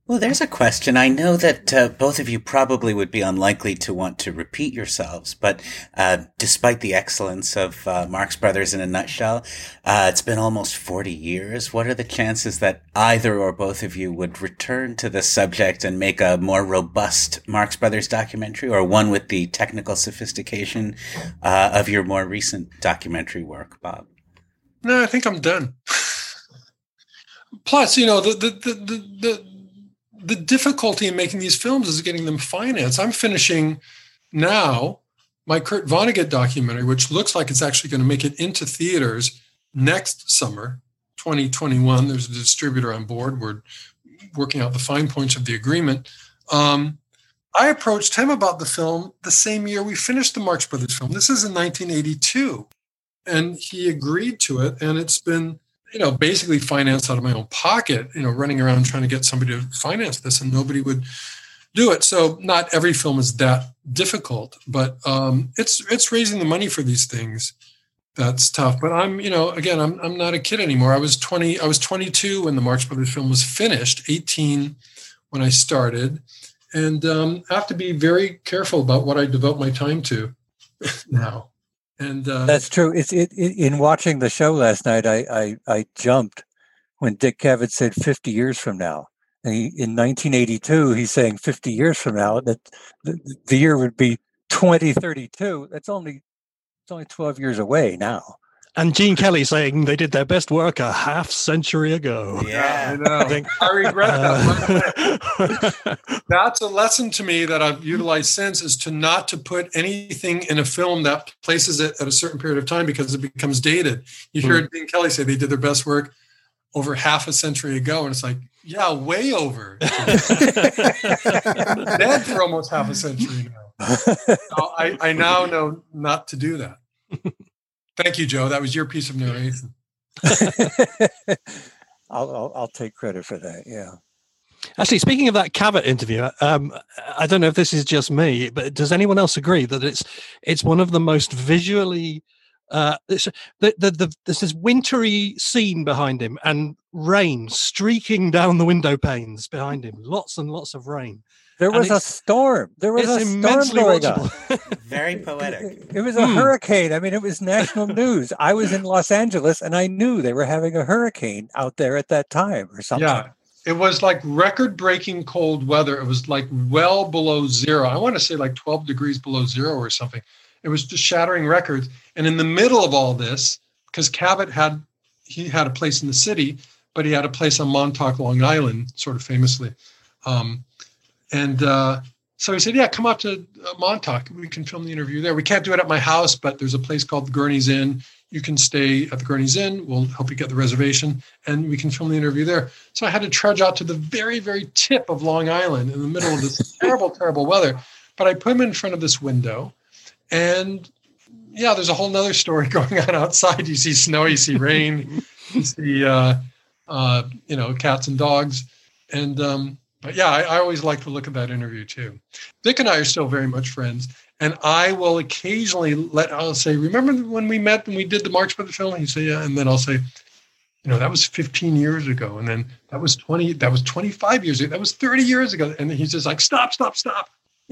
Well, there's a question. I know that uh, both of you probably would be unlikely to want to repeat yourselves, but uh, despite the excellence of uh, Marx Brothers in a nutshell, uh, it's been almost 40 years. What are the chances that either or both of you would return to the subject and make a more robust Marx Brothers documentary or one with the technical sophistication uh, of your more recent documentary work, Bob? No, I think I'm done. Plus, you know, the, the, the, the, the difficulty in making these films is getting them financed. I'm finishing now my Kurt Vonnegut documentary, which looks like it's actually going to make it into theaters next summer, 2021. There's a distributor on board. We're working out the fine points of the agreement. Um, I approached him about the film the same year we finished the Marx Brothers film. This is in 1982. And he agreed to it. And it's been you know, basically financed out of my own pocket, you know, running around trying to get somebody to finance this and nobody would do it. So not every film is that difficult, but um, it's it's raising the money for these things that's tough. But I'm, you know, again, I'm I'm not a kid anymore. I was 20, I was 22 when the Marx Brothers film was finished, 18 when I started. And um, I have to be very careful about what I devote my time to now. And uh, that's true. It's it, it, in watching the show last night. I, I I jumped when Dick Cavett said 50 years from now, And he, in 1982, he's saying 50 years from now that the, the year would be 2032. That's only it's only 12 years away now. And Gene Kelly saying they did their best work a half century ago. Yeah. I know. I think- I regret that. Uh, That's a lesson to me that I've utilized since is to not to put anything in a film that places it at a certain period of time because it becomes dated. You hear Gene Kelly say they did their best work over half a century ago, and it's like, yeah, way over. Dead for almost half a century now. So I, I now know not to do that. Thank you, Joe. That was your piece of narration. I'll, I'll I'll take credit for that. Yeah. Actually, speaking of that Cavett interview, um, I don't know if this is just me, but does anyone else agree that it's it's one of the most visually uh, the, the, the, there's this wintry scene behind him and rain streaking down the window panes behind him. Lots and lots of rain. There was a storm. There was a storm immensely going on. Very poetic. It was a Hmm. hurricane. I mean, it was national news. I was in Los Angeles and I knew they were having a hurricane out there at that time or something. Yeah. It was like record breaking cold weather. It was like well below zero. I want to say like 12 degrees below zero or something. It was just shattering records. And in the middle of all this, because Cavett had he had a place in the city, but he had a place on Montauk, Long Island, sort of famously. Um, and uh, so he said, "Yeah, come out to uh, Montauk. We can film the interview there. We can't do it at my house, but there's a place called the Gurney's Inn. You can stay at the Gurney's Inn. We'll help you get the reservation, and we can film the interview there." So I had to trudge out to the very, very tip of Long Island in the middle of this terrible, terrible weather. But I put him in front of this window, and yeah, there's a whole nother story going on outside. You see snow, you see rain, you see uh, uh, you know cats and dogs, and um, but yeah, I, I always like to look at that interview too. Dick and I are still very much friends, and I will occasionally let I'll say, "Remember when we met and we did the Marx the film?" He say, "Yeah," and then I'll say, "You know, that was 15 years ago, and then that was 20, that was 25 years ago, that was 30 years ago," and he's just like, "Stop, stop, stop."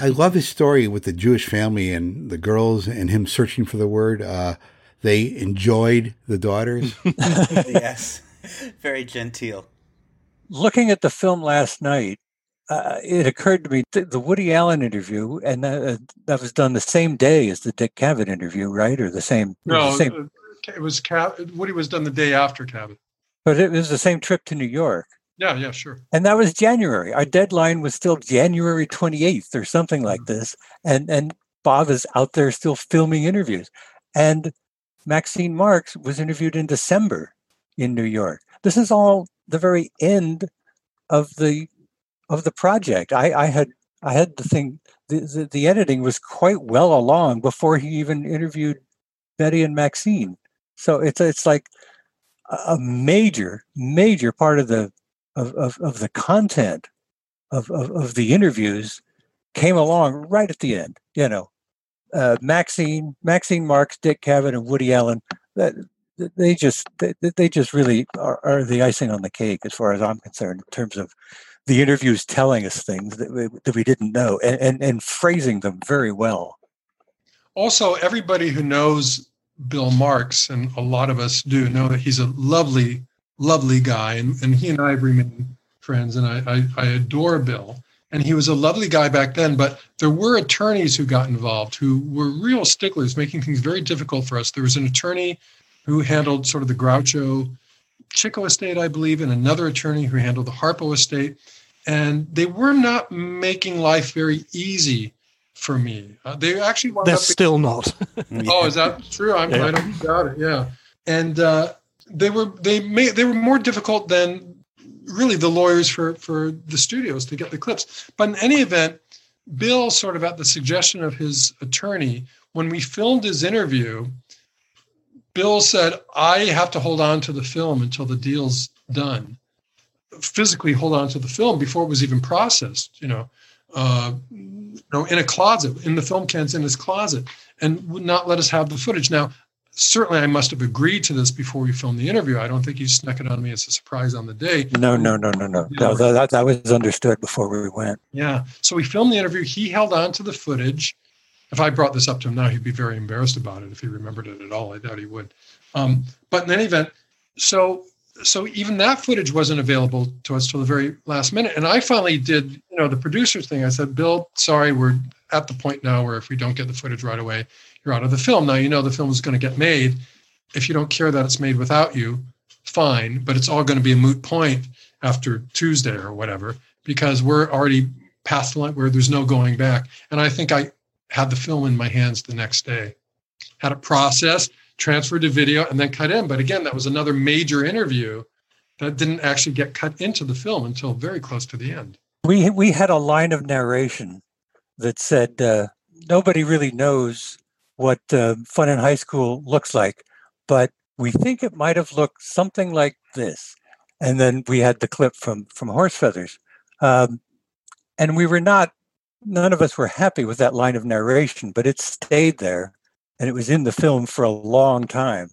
I love his story with the Jewish family and the girls and him searching for the word. Uh, they enjoyed the daughters. yes. Very genteel. Looking at the film last night, uh, it occurred to me th- the Woody Allen interview, and that, uh, that was done the same day as the Dick Cavett interview, right? Or the same, it was No, the same uh, it was Cab- Woody was done the day after Cavett. but it was the same trip to New York. Yeah, yeah, sure. and that was January. Our deadline was still January 28th or something like this. And and Bob is out there still filming interviews. And Maxine Marx was interviewed in December in New York. This is all the very end of the of the project. I, I had I had the thing the, the, the editing was quite well along before he even interviewed Betty and Maxine. So it's it's like a major, major part of the of, of, of the content of, of, of the interviews came along right at the end. You know, uh, Maxine, Maxine Marx, Dick Cavett, and Woody Allen. That they just they, they just really are, are the icing on the cake, as far as I'm concerned, in terms of the interviews telling us things that we, that we didn't know and, and, and phrasing them very well. Also, everybody who knows Bill Marx, and a lot of us do, know that he's a lovely, lovely guy. And, and he and I have remained friends, and I, I, I adore Bill. And he was a lovely guy back then, but there were attorneys who got involved who were real sticklers, making things very difficult for us. There was an attorney who handled sort of the Groucho Chico estate, I believe, and another attorney who handled the Harpo estate. And they were not making life very easy for me. Uh, they actually wound They're up still not. Oh, is that true? I'm, Yeah. I don't doubt it. Yeah, and uh, they were they made they were more difficult than really the lawyers for for the studios to get the clips. But in any event, Bill sort of at the suggestion of his attorney, when we filmed his interview, Bill said, "I have to hold on to the film until the deal's done." Physically hold on to the film before it was even processed. You know. Uh, you know, in a closet, in the film cans in his closet, and would not let us have the footage. Now, certainly I must have agreed to this before we filmed the interview. I don't think he snuck it on me as a surprise on the day. No, no, no, no, no. no that, that, that was understood before we went. Yeah. So we filmed the interview. He held on to the footage. If I brought this up to him now, he'd be very embarrassed about it if he remembered it at all. I doubt he would. Um, but in any event, so so even that footage wasn't available to us till the very last minute. And I finally did, you know, the producer's thing. I said, Bill, sorry, we're at the point now where if we don't get the footage right away, you're out of the film. Now you know the film is going to get made. If you don't care that it's made without you, fine, but it's all going to be a moot point after Tuesday or whatever because we're already past the line where there's no going back. And I think I had the film in my hands the next day, had it processed, transferred to video, and then cut in. But again, that was another major interview that didn't actually get cut into the film until very close to the end. We we had a line of narration that said uh, nobody really knows what uh, fun in high school looks like, but we think it might have looked something like this. And then we had the clip from from Horse Feathers, um, and we were not. None of us were happy with that line of narration, but it stayed there, and it was in the film for a long time.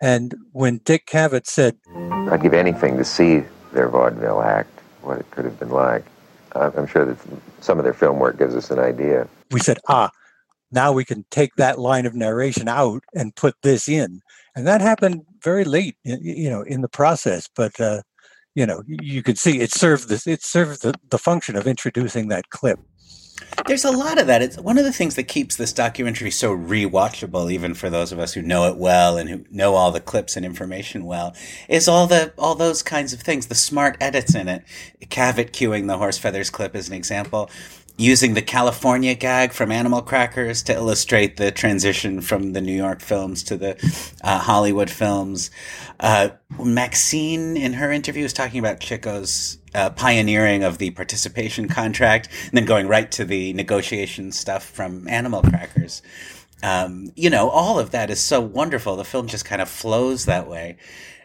And when Dick Cavett said, "I'd give anything to see their vaudeville act, what it could have been like," I'm sure that some of their film work gives us an idea. We said, "Ah, now we can take that line of narration out and put this in and that happened very late you know in the process but uh, you know you could see it served this it served the, the function of introducing that clip there's a lot of that. It's one of the things that keeps this documentary so rewatchable, even for those of us who know it well and who know all the clips and information well, is all the all those kinds of things. The smart edits in it. Cavett cueing the horse feathers clip is an example using the California gag from Animal Crackers to illustrate the transition from the New York films to the uh, Hollywood films. Uh, Maxine, in her interview, was talking about Chico's uh, pioneering of the participation contract and then going right to the negotiation stuff from Animal Crackers. Um, you know, all of that is so wonderful. The film just kind of flows that way.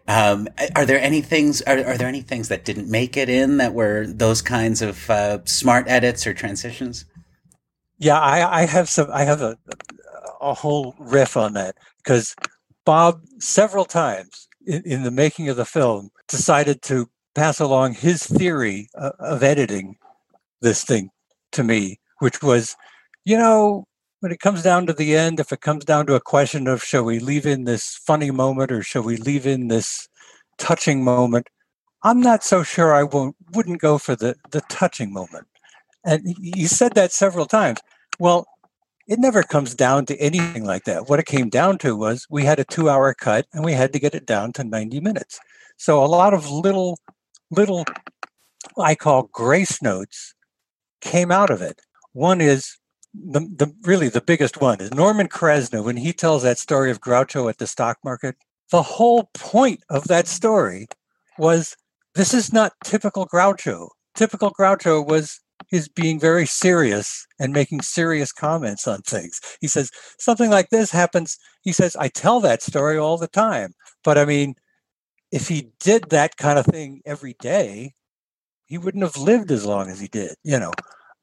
Um, are there any things? Are, are, there any things that didn't make it in that were those kinds of uh, smart edits or transitions? Yeah, I, I have some. I have a a whole riff on that because Bob several times in, in, the making of the film decided to pass along his theory of, of editing this thing to me, which was, you know, when it comes down to the end, if it comes down to a question of shall we leave in this funny moment or shall we leave in this touching moment, I'm not so sure I won't wouldn't go for the the touching moment. And he said that several times. Well, it never comes down to anything like that. What it came down to was we had a two hour cut and we had to get it down to 90 minutes. So a lot of little, little, I call grace notes came out of it. One is the, the really the biggest one is Norman Krasna when he tells that story of Groucho at the stock market. The whole point of that story was this is not typical Groucho. Typical Groucho was his being very serious and making serious comments on things. He says something like this happens. He says, I tell that story all the time. But I mean, if he did that kind of thing every day, he wouldn't have lived as long as he did, you know.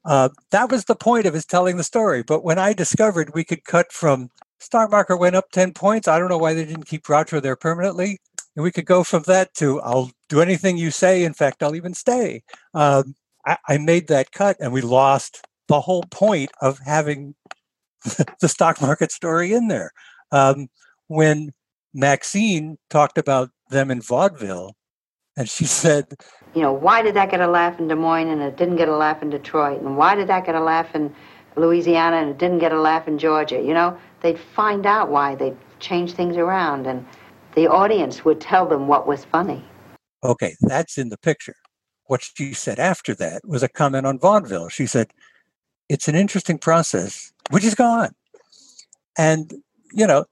Uh, that was the point of his telling the story. But when I discovered we could cut from stock market went up 10 points, I don't know why they didn't keep Groucho there permanently. And we could go from that to I'll do anything you say. In fact, I'll even stay. Um, I, I made that cut and we lost the whole point of having the stock market story in there. Um, when Maxine talked about them in vaudeville, and she said, You know, why did that get a laugh in Des Moines and it didn't get a laugh in Detroit? And why did that get a laugh in Louisiana and it didn't get a laugh in Georgia? You know, they'd find out why, they'd change things around, and the audience would tell them what was funny. Okay, that's in the picture. What she said after that was a comment on vaudeville. She said, It's an interesting process, which is gone. And, you know,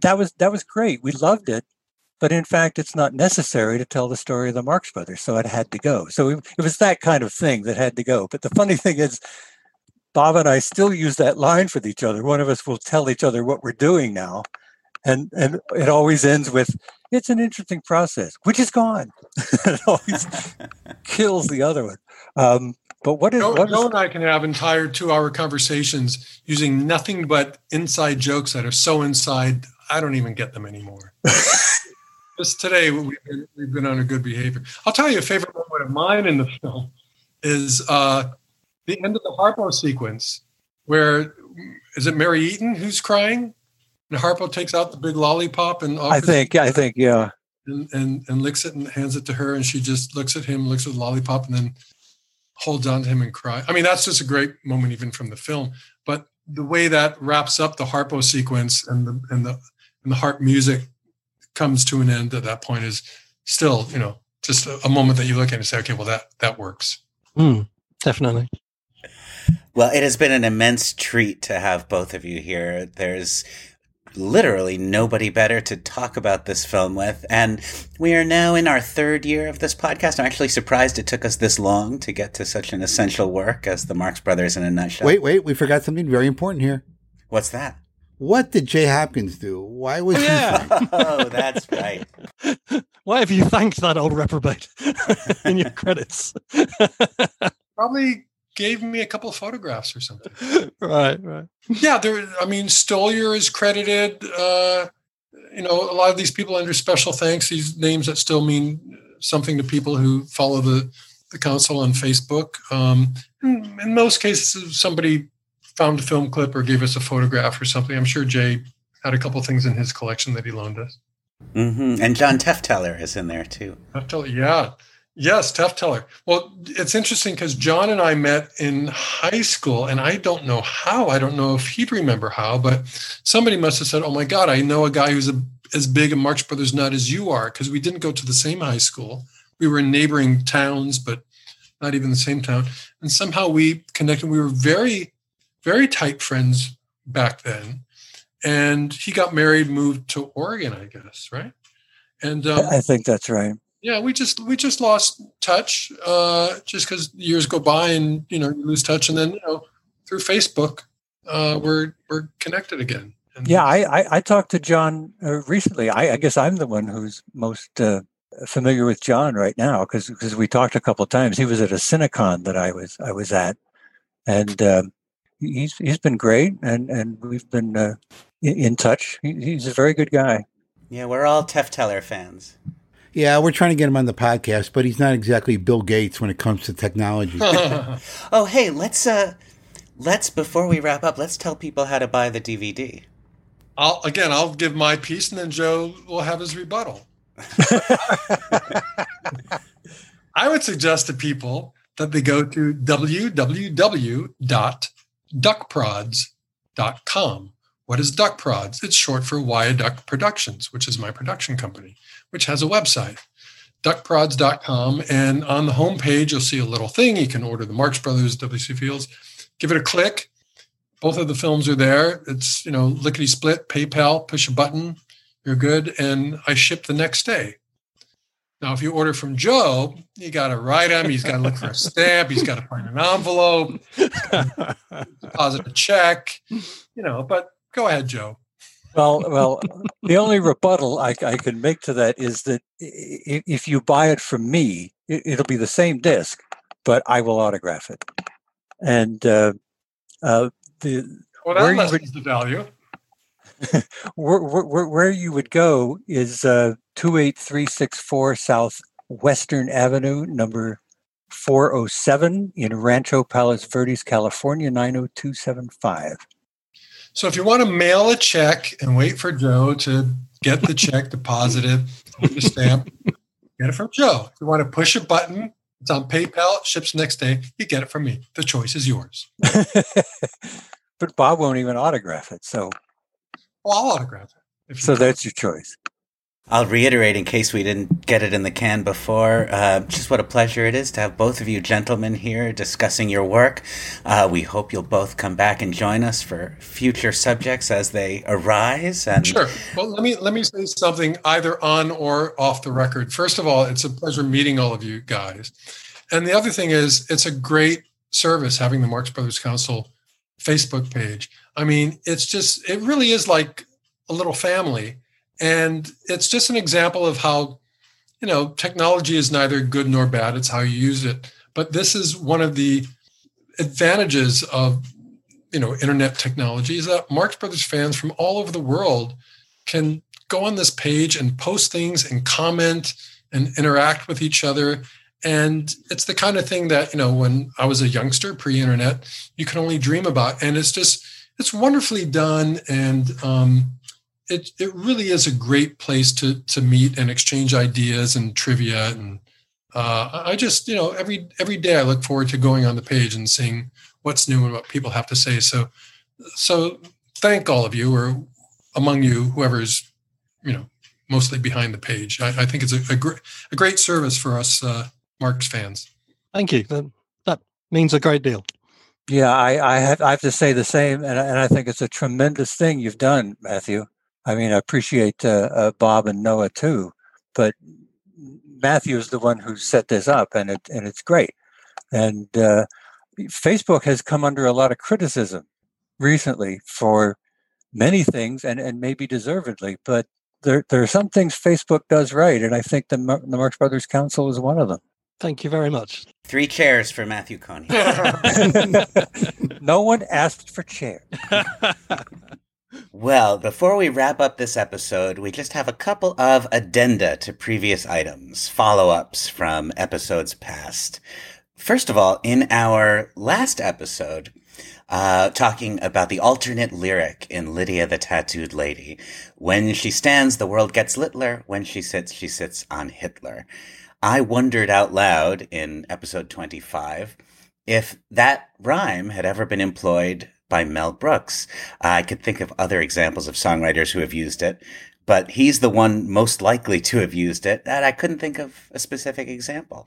that was that was great. We loved it but in fact, it's not necessary to tell the story of the Marx Brothers, so it had to go. So it, was that kind of thing that had to go. But the funny thing is, Bob and I still use that line for each other. One of us will tell each other what we're doing now, and and it always ends with, "It's an interesting process," which is gone. it always kills the other one. Um, but what is Joe, what Joe and I can have entire two-hour conversations using nothing but inside jokes that are so inside I don't even get them anymore. Just today, we've been, we've been on a good behavior. I'll tell you a favorite moment of mine in the film is uh, the end of the Harpo sequence, where is it Mary Eaton who's crying, and Harpo takes out the big lollipop and I think I think yeah. and, and and licks it and hands it to her, and she just looks at him, looks at the lollipop, and then holds on to him and cry. I mean, that's just a great moment, even from the film. But the way that wraps up the Harpo sequence and the and the and the harp music comes to an end at that point is still, you know, just a, a moment that you look at and say, okay, well that that works. Mm, definitely. Well, it has been an immense treat to have both of you here. There's literally nobody better to talk about this film with. And we are now in our third year of this podcast. I'm actually surprised it took us this long to get to such an essential work as the Marx Brothers in a nutshell. Wait, wait, we forgot something very important here. What's that? What did Jay Hopkins do? Why was Oh, he? oh, that's right. Why have you thanked that old reprobate in your credits? Probably gave me a couple of photographs or something. right, right. yeah, there. I mean, Stoliar is credited. Uh, you know, a lot of these people under special thanks. These names that still mean something to people who follow the the council on Facebook. Um, in, in most cases, somebody found a film clip or gave us a photograph or something. I'm sure Jay had a couple things in his collection that he loaned us. hmm And John Tefteller is in there too. Tefteller, yeah. Yes, Tefteller. Well, it's interesting because John and I met in high school, and I don't know how. I don't know if he'd remember how, but somebody must have said, Oh my God, I know a guy who's a, as big a Marx Brothers nut as you are, because we didn't go to the same high school. We were in neighboring towns, but not even the same town. And somehow we connected. We were very, very tight friends back then. And he got married, moved to Oregon, I guess, right? And um, I think that's right. yeah, we just we just lost touch uh, just because years go by and you know you lose touch, and then you know through Facebook uh, we're we're connected again. And Yeah, I, I, I talked to John uh, recently. I, I guess I'm the one who's most uh, familiar with John right now because because we talked a couple of times. He was at a Cinecon that I was I was at, and um, he's he's been great, and and we've been uh, in, in touch. He, he's a very good guy. Yeah, we're all Tefteller fans. Yeah, we're trying to get him on the podcast, but he's not exactly Bill Gates when it comes to technology. oh, hey, let's uh let's before we wrap up, let's tell people how to buy the DVD. I'll again I'll give my piece, and then Joe will have his rebuttal. I would suggest to people that they go to www.duckprods.com. What is Duck Prods? It's short for Wyatt Duck Productions, which is my production company, which has a website, duckprods.com. And on the homepage, you'll see a little thing. You can order the Marx Brothers, W.C. Fields. Give it a click. Both of the films are there. It's, you know, lickety split, PayPal, push a button, you're good. And I ship the next day. Now, if you order from Joe, you got to write him. He's got to look for a stamp. He's got to find an envelope, deposit a check, you know. But go ahead, Joe. Well, well, the only rebuttal I, I can make to that is that if you buy it from me, it, it'll be the same disc, but I will autograph it. And uh, uh, the Well, that lessens the value. where, where, where you would go is uh, 28364 South Western Avenue, number 407 in Rancho Palos Verdes, California, 90275. So if you want to mail a check and wait for Joe to get the check deposited with the stamp, get it from Joe. If you want to push a button, it's on PayPal, it ships next day, you get it from me. The choice is yours. but Bob won't even autograph it. So, Well, I'll autograph it. so that's your choice. I'll reiterate in case we didn't get it in the can before, uh, just what a pleasure it is to have both of you gentlemen here discussing your work. Uh, we hope you'll both come back and join us for future subjects as they arise. And Sure. Well, let me let me say something either on or off the record. First of all, it's a pleasure meeting all of you guys. And the other thing is it's a great service having the Marx Brothers Council Facebook page. I mean, it's just it really is like a little family. And it's just an example of how you know technology is neither good nor bad, it's how you use it. But this is one of the advantages of you know internet technology is that Marx Brothers fans from all over the world can go on this page and post things and comment and interact with each other. And it's the kind of thing that you know when i was a youngster pre-internet you can only dream about. And it's just it's wonderfully done and um it it really is a great place to to meet and exchange ideas and trivia and uh, I just you know every every day I look forward to going on the page and seeing what's new and what people have to say. So so thank all of you or among you whoever's you know mostly behind the page. I, I think it's a, a, gr- a great service for us uh, Marx fans. Thank you. That, that means a great deal. Yeah, I, I, have, I have to say the same, and, and I think it's a tremendous thing you've done, Matthew. I mean, I appreciate uh, uh, Bob and Noah too, but Matthew is the one who set this up, and it and it's great. And uh, Facebook has come under a lot of criticism recently for many things, and and maybe deservedly. But there there are some things Facebook does right, and I think the the Marx Brothers Council is one of them. Thank you very much. Three chairs for Matthew Coniam. no one asked for chairs. Well, before we wrap up this episode, we just have a couple of addenda to previous items, follow ups from episodes past. First of all, in our last episode, uh, talking about the alternate lyric in Lydia the Tattooed Lady. When she stands, the world gets littler. When she sits, she sits on Hitler. I wondered out loud in episode 25 if that rhyme had ever been employed by Mel Brooks. I could think of other examples of songwriters who have used it, but he's the one most likely to have used it, and I couldn't think of a specific example.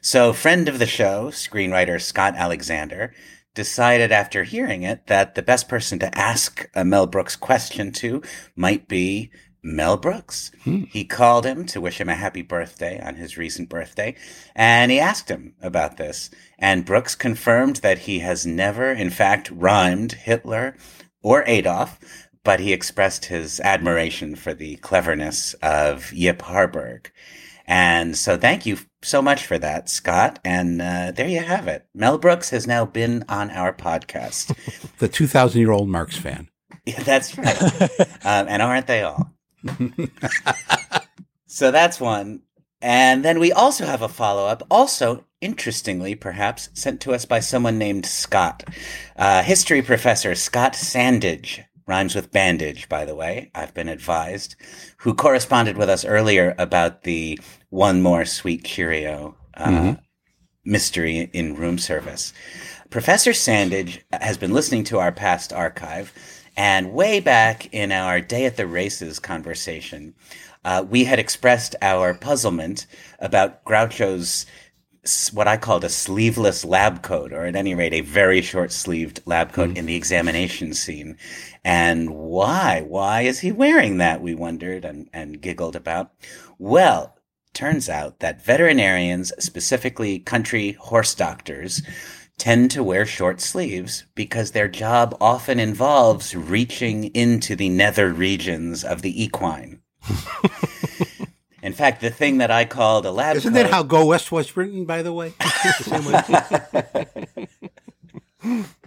So, friend of the show, screenwriter Scott Alexander, decided after hearing it that the best person to ask a Mel Brooks question to might be Mel Brooks. Hmm. He called him to wish him a happy birthday on his recent birthday, and he asked him about this. And Brooks confirmed that he has never, in fact, rhymed Hitler or Adolf, but he expressed his admiration for the cleverness of Yip Harburg. And so thank you so much for that, Scott. And uh, there you have it. Mel Brooks has now been on our podcast. the 2,000 year old Marx fan. Yeah, that's right. um, and aren't they all? So that's one. And then we also have a follow up, also interestingly, perhaps, sent to us by someone named Scott. Uh, history professor Scott Sandage, rhymes with bandage, by the way, I've been advised, who corresponded with us earlier about the One More Sweet Curio uh, mm-hmm. mystery in room service. Professor Sandage has been listening to our past archive and way back in our day at the races conversation, uh, we had expressed our puzzlement about Groucho's what I called a sleeveless lab coat, or at any rate, a very short sleeved lab coat mm. in the examination scene. And why? Why is he wearing that? We wondered and, and giggled about. Well, turns out that veterinarians, specifically country horse doctors, tend to wear short sleeves because their job often involves reaching into the nether regions of the equine. In fact, the thing that I called a lab Isn't coat, that how Go West was written, by the way?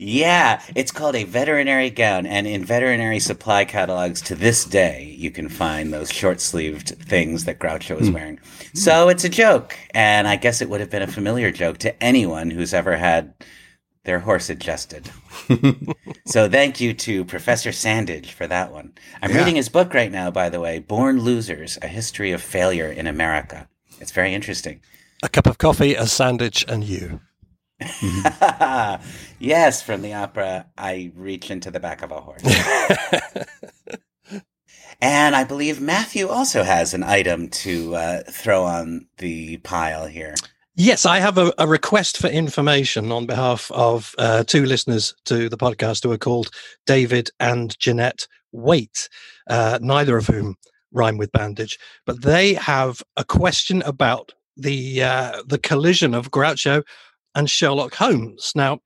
Yeah, it's called a veterinary gown, and in veterinary supply catalogs to this day, you can find those short-sleeved things that Groucho was mm. wearing. So it's a joke, and I guess it would have been a familiar joke to anyone who's ever had their horse adjusted. so thank you to Professor Sandage for that one. I'm yeah. reading his book right now, by the way, Born Losers: A History of Failure in America. It's very interesting. A cup of coffee, a sandwich, and you. yes, from the opera, I reach into the back of a horse. and I believe Matthew also has an item to uh, throw on the pile here. Yes, I have a, a request for information on behalf of uh, two listeners to the podcast who are called David and Jeanette Waite, uh, neither of whom rhyme with bandage, but they have a question about the uh, the collision of Groucho and Sherlock Holmes. Now,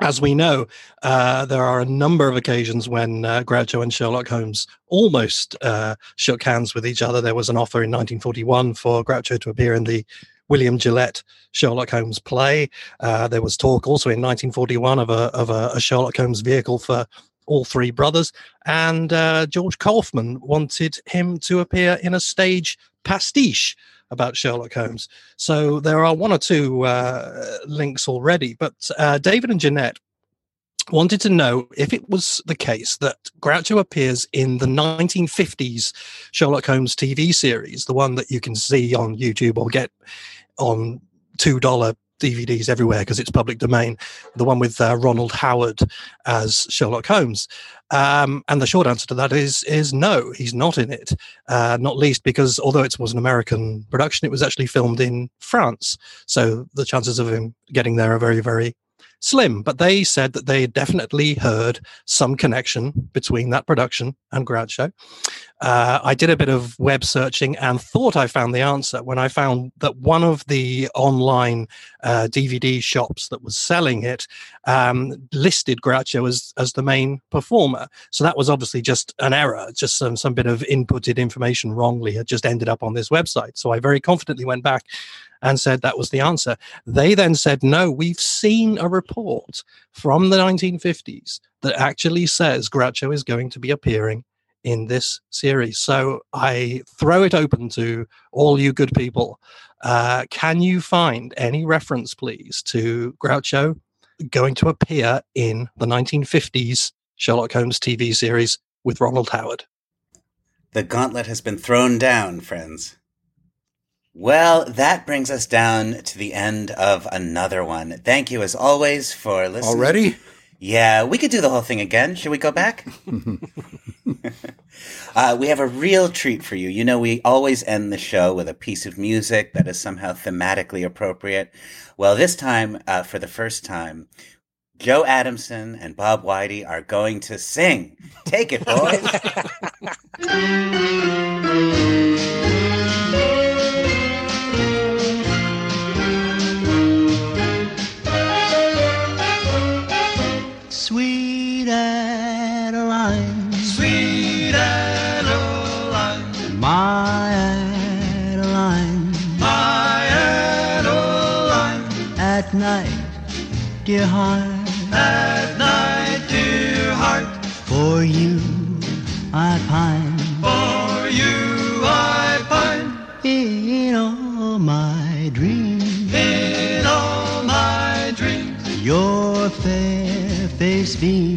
as we know, uh, there are a number of occasions when uh, Groucho and Sherlock Holmes almost uh, shook hands with each other. There was an offer in 1941 for Groucho to appear in the William Gillette Sherlock Holmes play. Uh, there was talk also in 1941 of a of a, a Sherlock Holmes vehicle for all three brothers, and uh, George Kaufman wanted him to appear in a stage pastiche about Sherlock Holmes. So there are one or two uh, links already. But uh, David and Jeanette wanted to know if it was the case that Groucho appears in the 1950s Sherlock Holmes TV series, the one that you can see on YouTube or get on $2 DVDs everywhere because it's public domain, the one with uh, Ronald Howard as Sherlock Holmes. Um, and the short answer to that is is no, he's not in it. Uh, not least because although it was an American production, it was actually filmed in France. So the chances of him getting there are very, very slim, but they said that they definitely heard some connection between that production and Groucho. Uh, I did a bit of web searching and thought I found the answer when I found that one of the online uh, DVD shops that was selling it um, listed Groucho as, as the main performer. So that was obviously just an error, just some, some bit of inputted information wrongly had just ended up on this website. So I very confidently went back and said that was the answer. They then said, no, we've seen a report from the 1950s that actually says Groucho is going to be appearing in this series. So I throw it open to all you good people. Uh, can you find any reference, please, to Groucho going to appear in the 1950s Sherlock Holmes TV series with Ronald Howard? The gauntlet has been thrown down, friends. Well, that brings us down to the end of another one. Thank you, as always, for listening. Already? Yeah, we could do the whole thing again. Should we go back? uh, we have a real treat for you. You know, we always end the show with a piece of music that is somehow thematically appropriate. Well, this time, uh, for the first time, Joe Adamson and Bob Weide are going to sing. Take it, boys. Sweet Adeline, my Adeline, my Adeline, at night, dear heart, at night, dear heart, for you I pine, for you I pine, in all my dreams, in all my dreams, your fair face beams,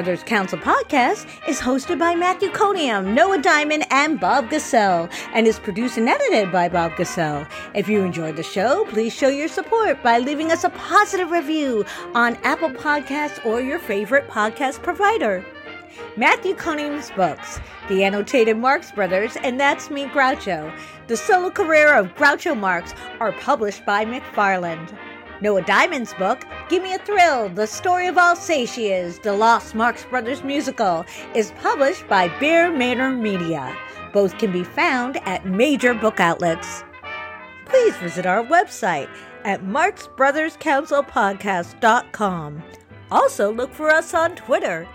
Brothers Council podcast is hosted by Matthew Coniam, Noah Diamond, and Bob Gassel, and is produced and edited by Bob Gassel. If you enjoyed the show, please show your support by leaving us a positive review on Apple Podcasts or your favorite podcast provider. Matthew Coniam's books, The Annotated Marx Brothers, and That's Me Groucho, The Solo Career of Groucho Marx, are published by McFarland. Noah Diamond's book, Give Me a Thrill The Story of I'll Say She Is, The Lost Marx Brothers Musical, is published by BearManor Media. Both can be found at major book outlets. Please visit our website at marxbrotherscouncilpodcast.com. Also, look for us on Twitter.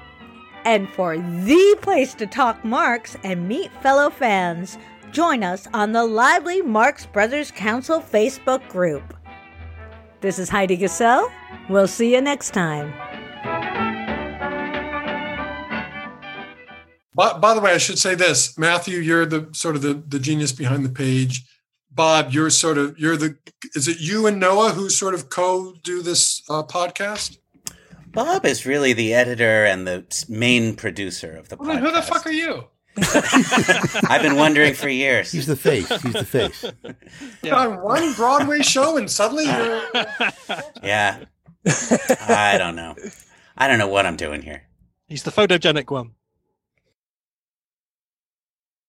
And for the place to talk Marx and meet fellow fans, join us on the lively Marx Brothers Council Facebook group. This is Heidi Gassel. We'll see you next time. By, by the way, I should say this, Matthew, you're the sort of the, the genius behind the page. Bob, you're sort of you're the is it you and Noah who sort of co do this uh, podcast? Bob is really the editor and the main producer of the Well, then podcast. who the fuck are you? I've been wondering for years. He's the face. He's the face. On one Broadway show, and suddenly you're. Yeah. I don't know. I don't know what I'm doing here. He's the photogenic one.